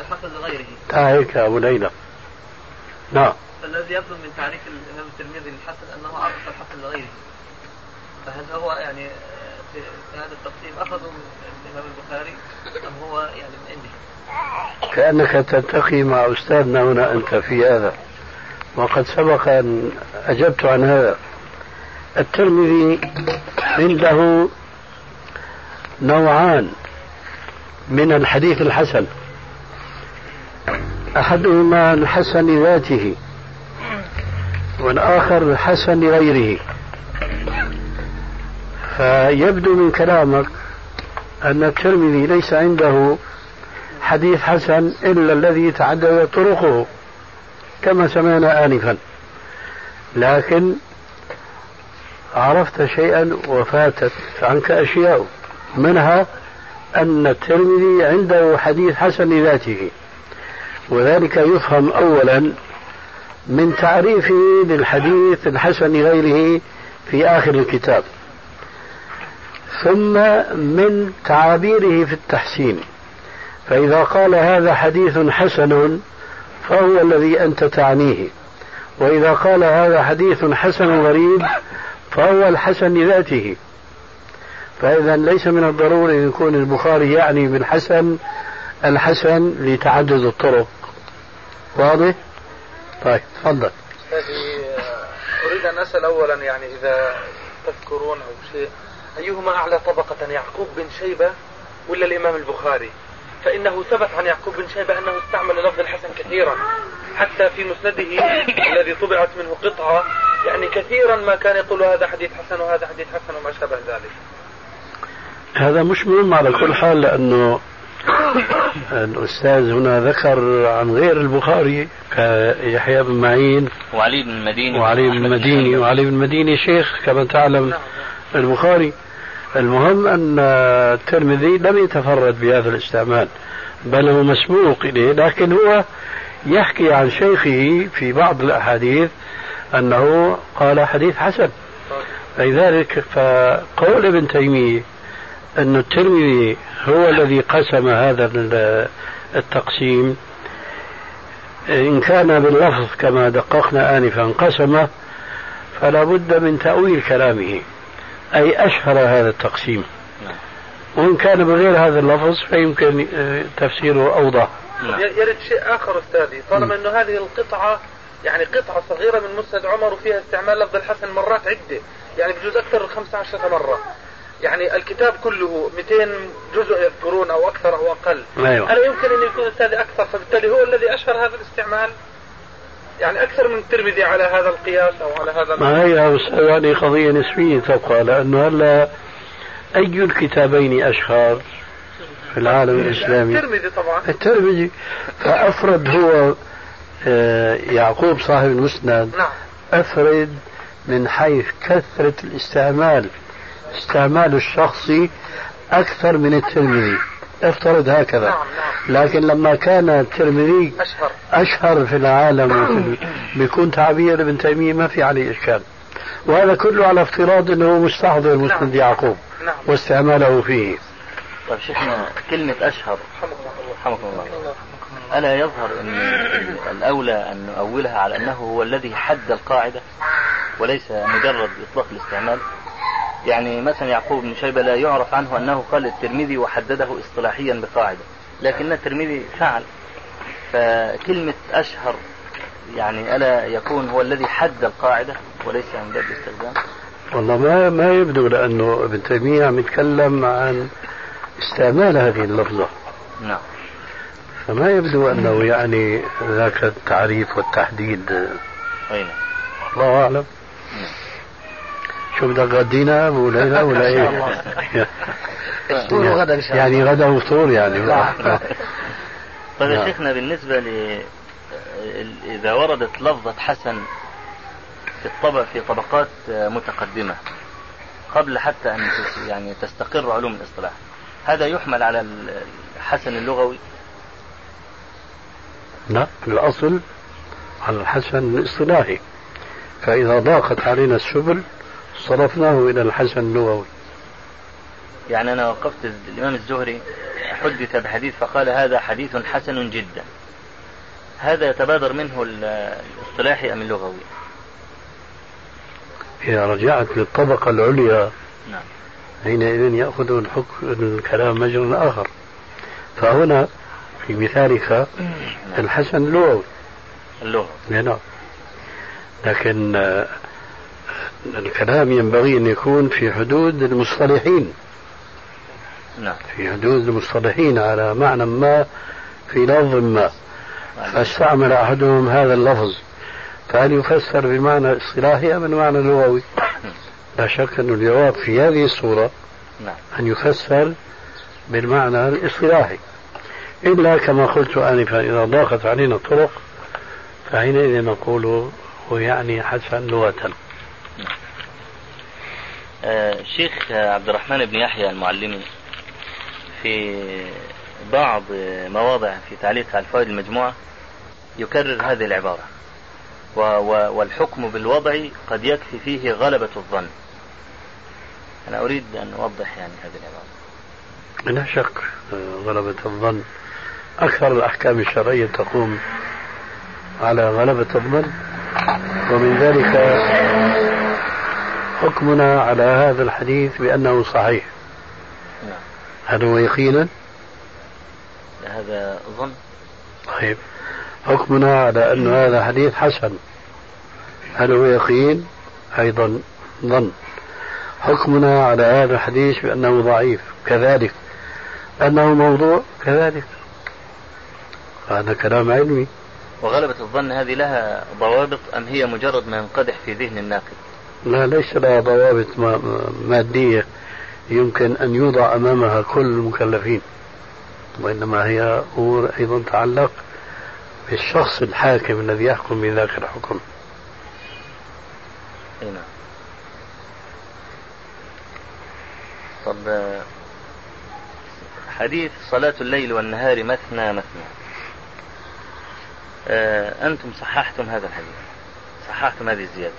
الحسن لغيره. تعالك يا أبو ليلى. نعم. فالذي يبدو من تعريف الإمام الترمذي للحسن أنه عرف الحسن لغيره. فهل هو يعني في هذا التقسيم اخذوا من الإمام البخاري أم هو يعني من عنده؟ كأنك تلتقي مع أستاذنا هنا أنت في هذا. وقد سبق أن أجبت عن هذا. الترمذي عنده نوعان من الحديث الحسن. أحدهما الحسن لذاته والآخر الحسن لغيره. فيبدو من كلامك أن الترمذي ليس عنده حديث حسن إلا الذي تعددت طرقه كما سمعنا آنفا. لكن عرفت شيئا وفاتت عنك أشياء منها أن الترمذي عنده حديث حسن لذاته. وذلك يفهم أولا من تعريفه للحديث الحسن لغيره في آخر الكتاب. ثم من تعابيره في التحسين. فإذا قال هذا حديث حسن فهو الذي أنت تعنيه. وإذا قال هذا حديث حسن غريب فهو الحسن لذاته فإذا ليس من الضروري أن يكون البخاري يعني بالحسن الحسن لتعدد الطرق. واضح؟ طيب تفضل. هذه أريد أن أسأل أولا يعني إذا تذكرون أو شيء أيهما أعلى طبقة يعقوب بن شيبة ولا الإمام البخاري؟ فإنه ثبت عن يعقوب بن شيبة أنه استعمل لفظ الحسن كثيرا حتى في مسنده الذي طبعت منه قطعة يعني كثيرا ما كان يقول هذا حديث حسن وهذا حديث حسن وما شابه ذلك. هذا مش مهم على كل حال لأنه الأستاذ هنا ذكر عن غير البخاري كيحيى بن معين. وعلي بن المديني. وعلي بن المديني وعلي بن المديني شيخ كما تعلم البخاري. المهم أن الترمذي لم يتفرد بهذا الاستعمال بل هو مسبوق إليه لكن هو يحكي عن شيخه في بعض الأحاديث أنه قال حديث حسن. لذلك فقول ابن تيمية أن الترمذي هو الذي قسم هذا التقسيم. إن كان باللفظ كما دققنا آنفا قسمه فلا بد من تأويل كلامه. أي أشهر هذا التقسيم. نعم. وإن كان بغير هذا اللفظ فيمكن آه، تفسيره أوضح. نعم. يرد شيء آخر أستاذي. طالما أنه هذه القطعة يعني قطعة صغيرة من مسند عمر وفيها استعمال لفظ الحسن مرات عدة. يعني بجوز أكثر من 15 مرة. يعني الكتاب كله 200 جزء يذكرون أو أكثر أو أقل. أيوة. أنا يمكن أن يكون أستاذي أكثر؟ فبالتالي هو الذي أشهر هذا الاستعمال. يعني أكثر من الترمذي على هذا القياس أو على هذا ما هي أستاذ؟ يعني قضية نسبية تبقى لأنه هلا أي الكتابين أشهر في العالم الإسلامي؟ الترمذي طبعا. الترمذي. فأفرد هو آه، يعقوب صاحب المسند. نعم. أفرد من حيث كثرة الاستعمال. استعمال الشخصي أكثر من الترمذي. افترض هكذا. نعم نعم. لكن لما كان الترمذي أشهر. في العالم بيكون تعبير ابن تيمية ما في عليه إشكال. وهذا كله على افتراض أنه مستحضر مسند نعم. يعقوب واستعماله فيه. طيب شيخنا كلمة أشهر. رحمكم الله. ألا يظهر أن الأولى أن نؤولها على أنه هو الذي حد القاعدة وليس مجرد إطلاق الاستعمال؟ يعني مثلا يعقوب بن شيبة لا يعرف عنه أنه قال الترمذي وحدده اصطلاحيا بقاعدة لكن الترمذي فعل. فكلمة أشهر يعني ألا يكون هو الذي حد القاعدة وليس من باب الاستخدام؟ والله ما ما يبدو لأنه ابن تيمية عم يتكلم عن استعمال هذه اللفظة. نعم. فما يبدو أنه يعني ذاك التعريف والتحديد. أي نعم. الله أعلم. شو بدك غدينا ابو ليلى ولا إيه؟ فطور وغدا إن شاء الله. يعني غدا وفطور يعني طيب يا نعم. شيخنا بالنسبة ل إذا وردت لفظة حسن في الطبق في طبقات متقدمة قبل حتى أن تس- يعني تستقر علوم الاصطلاح هذا يحمل على الحسن اللغوي؟ لا الأصل على الحسن الاصطلاحي. فإذا ضاقت علينا السبل صرفناه إلى الحسن اللغوي يعني أنا وقفت الإمام الزهري حدث بحديث فقال هذا حديث حسن جدا. هذا يتبادر منه ال- الاصطلاحي أم اللغوي؟ إذا رجعت للطبقة العليا. نعم. حينئذ يأخذ الحكم الكلام مجرى آخر. فهنا في مثالك الحسن اللغوي اللغة. نعم. لكن الكلام ينبغي أن يكون في حدود المصطلحين. نعم. في حدود المصطلحين على معنى ما في لفظ ما. فاستعمل أحدهم هذا اللفظ. فهل يفسر بمعنى اصطلاحي أم بمعنى لغوي؟ لا شك أن الجواب في هذه الصورة نعم. أن يفسر بالمعنى الاصطلاحي. إلا كما قلت آنفا إذا ضاقت علينا الطرق فحينئذ نقول هو يعني حسن لغة. الشيخ عبد الرحمن بن يحيى المعلمي في بعض مواضع في تعليق على الفوائد المجموعة يكرر هذه العبارة. والحكم بالوضع قد يكفي فيه غلبة الظن. أنا أريد أن أوضح يعني هذه العبارة. لا شك آه، غلبة الظن. أكثر الأحكام الشرعية تقوم على غلبة الظن ومن ذلك حكمنا على هذا الحديث بأنه صحيح. نعم. هل هو يقينا؟ هذا ظن. طيب. حكمنا على أن هذا حديث حسن. هل هو يقين؟ أيضا ظن. حكمنا على هذا الحديث بأنه ضعيف. كذلك. أنه موضوع كذلك. هذا كلام علمي. وغلبة الظن هذه لها ضوابط أم هي مجرد ما ينقدح في ذهن الناقد؟ لا ليس لها ضوابط ما- مادية يمكن أن يوضع أمامها كل المكلفين وإنما هي أمور أيضا تتعلق بالشخص الحاكم الذي يحكم بذاك الحكم. إي نعم. طب حديث صلاة الليل والنهار مثنى مثنى. آه، أنتم صححتم هذا الحديث؟ صححتم هذه الزيادة؟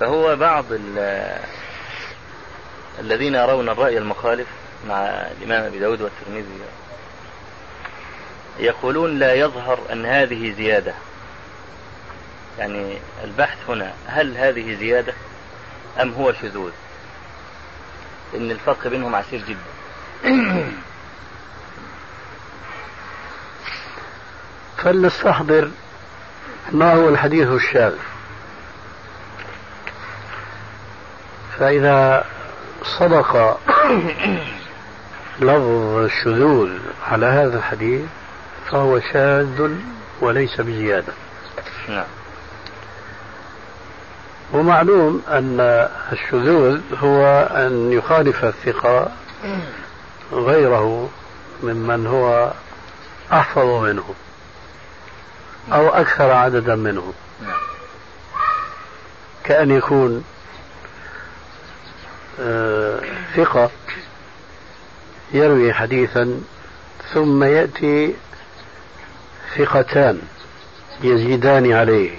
فهو بعض ال- الذين يرون الرأي المخالف مع الإمام أبي داود والترمذي. يقولون لا يظهر أن هذه زيادة. يعني البحث هنا هل هذه زيادة أم هو شذوذ؟ إن الفرق بينهم عسير جدا. فلنستحضر ما هو الحديث الشاذ. فإذا صدق لفظ الشذوذ على هذا الحديث فهو شاذ وليس بزيادة. نعم. ومعلوم أن الشذوذ هو أن يخالف الثقة غيره ممن هو أحفظ منه أو أكثر عددا منه. نعم. كأن يكون ثقة يروي حديثا ثم يأتي ثقتان يزيدان عليه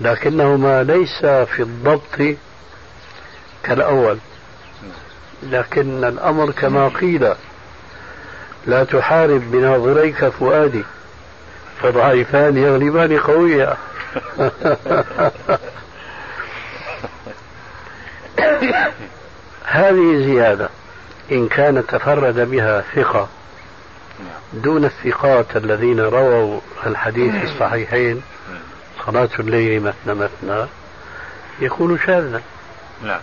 لكنهما ليس في الضبط كالأول لكن الأمر كما قيل لا تحارب بناظريك فؤادي فضعيفان يغلبان قويا. هذه زيادة إن كان تفرد بها ثقة. دون الثقات الذين رووا الحديث في الصحيحين صلاة الليل مثنى مثنى يكون شاذا. نعم.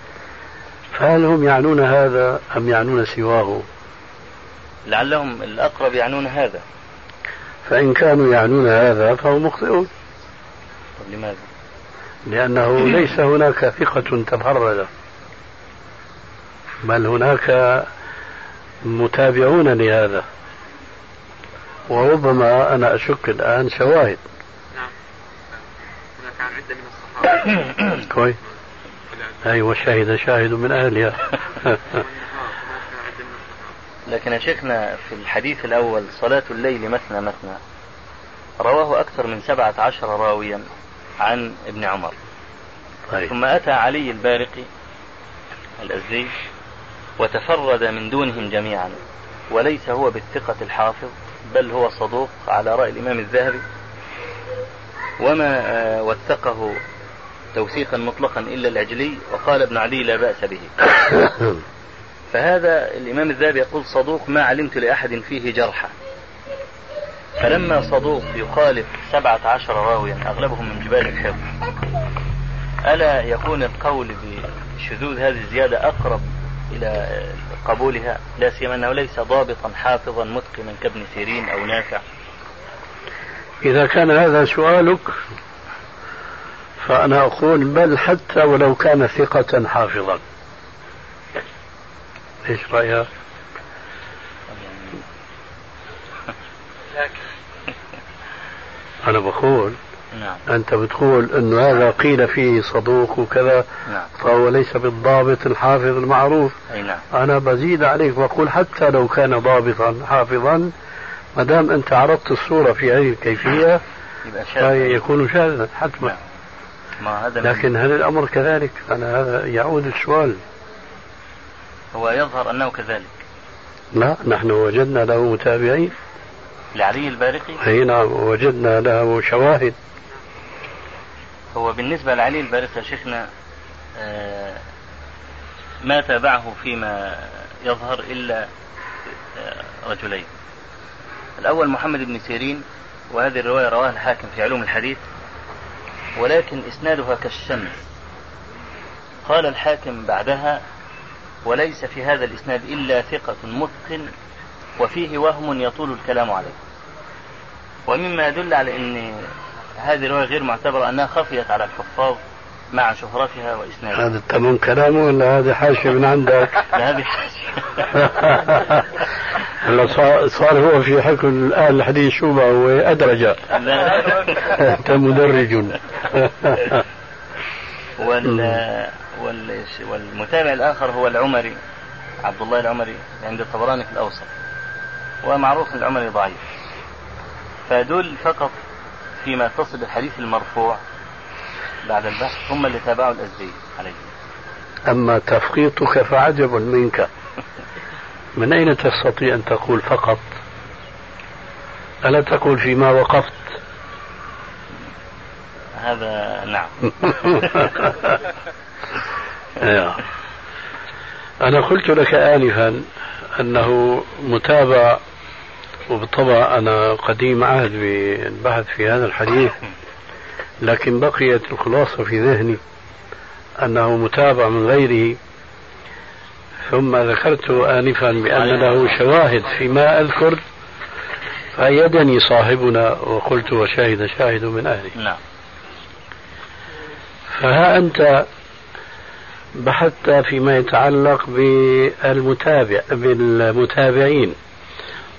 فهل هم يعنون هذا أم يعنون سواه؟ لعلهم الأقرب يعنون هذا. فإن كانوا يعنون هذا فهم مخطئون. لماذا؟ لأنه ليس هناك ثقة تفرد. بل هناك متابعون لهذا. وربما أنا أشك الآن شواهد. نعم. هناك عن عدة من الصحابة. كويس أيوة شهد شاهد من أهلها. لكن يا شيخنا في الحديث الأول صلاة الليل مثنى مثنى. رواه أكثر من سبعة عشر راويا عن ابن عمر. طيب. ثم أتى علي البارقي الأزدي وتفرد من دونهم جميعا وليس هو بالثقة الحافظ بل هو صدوق على رأي الإمام الذهبي. وما آه، وثقه توثيقا مطلقا إلا العجلي وقال ابن عدي لا بأس به. فهذا الإمام الذهبي يقول صدوق ما علمت لأحد فيه جرحا فلما صدوق يخالف سبعة عشر راويا أغلبهم من جبال الحفظ ألا يكون القول بشذوذ هذه الزيادة أقرب إلى قبولها لا سيما أنه ليس ضابطا حافظا متقنا كابن سيرين أو نافع إذا كان هذا سؤالك فأنا أقول بل حتى ولو كان ثقة حافظا إيش رأيك؟ أنا بقول نعم. أنت بتقول أنه هذا قيل فيه صدوق وكذا نعم. فهو ليس بالضابط الحافظ المعروف. أي نعم. أنا بزيد عليك بقول حتى لو كان ضابطا حافظا ما دام أنت عرضت الصورة في هذه الكيفية فيكون شاذا حتما. نعم. ما هذا لكن هل الأمر كذلك؟ أنا هذا يعود السؤال. هو يظهر أنه كذلك. لا نحن وجدنا له متابعين لعلي البارقي؟ أي نعم وجدنا له شواهد. هو بالنسبة لعلي البارقي يا شيخنا آه، ما تابعه فيما يظهر إلا آه، رجلين. الأول محمد بن سيرين وهذه الرواية رواها الحاكم في علوم الحديث ولكن إسنادها كالشمس قال الحاكم بعدها وليس في هذا الإسناد إلا ثقة متقن وفيه وهم يطول الكلام عليه. ومما يدل على أن هذه الرواية غير معتبرة أنها خفيت على الحفاظ مع شهرتها وإسنادها. هذا تمام كلامه ولا هذا حاشية من عندك؟ هذه حاجة هلا صار, هو في حكم الآن الحديث شو ما هو أدرج. لا. أنت مدرج. وال... وال... والمتابع الآخر هو العمري عبد الله العمري عند الطبراني في الأوسط. ومعروف العمري ضعيف. فدول فقط فيما يتصل بالحديث المرفوع بعد البحث هم اللي تابعوا الأزدي عليه. أما تفقيطك فعجب منك. من أين تستطيع أن تقول فقط؟ ألا تقول فيما وقفت؟ هذا نعم. أنا قلت لك آنفا أنه متابع وبالطبع أنا قديم عهد بالبحث في هذا الحديث لكن بقيت الخلاصة في ذهني أنه متابع من غيره ثم ذكرت آنفا بأن له شواهد فيما أذكر فأيدني صاحبنا وقلت وشاهد شاهد من أهله نعم. فها أنت بحثت فيما يتعلق بالمتابع بالمتابعين.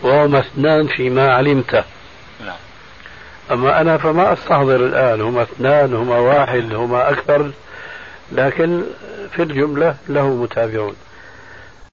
وهم اثنان فيما علمت نعم. أما أنا فما أستحضر الآن هما اثنان هما واحد هما أكثر لكن في الجملة له متابعون.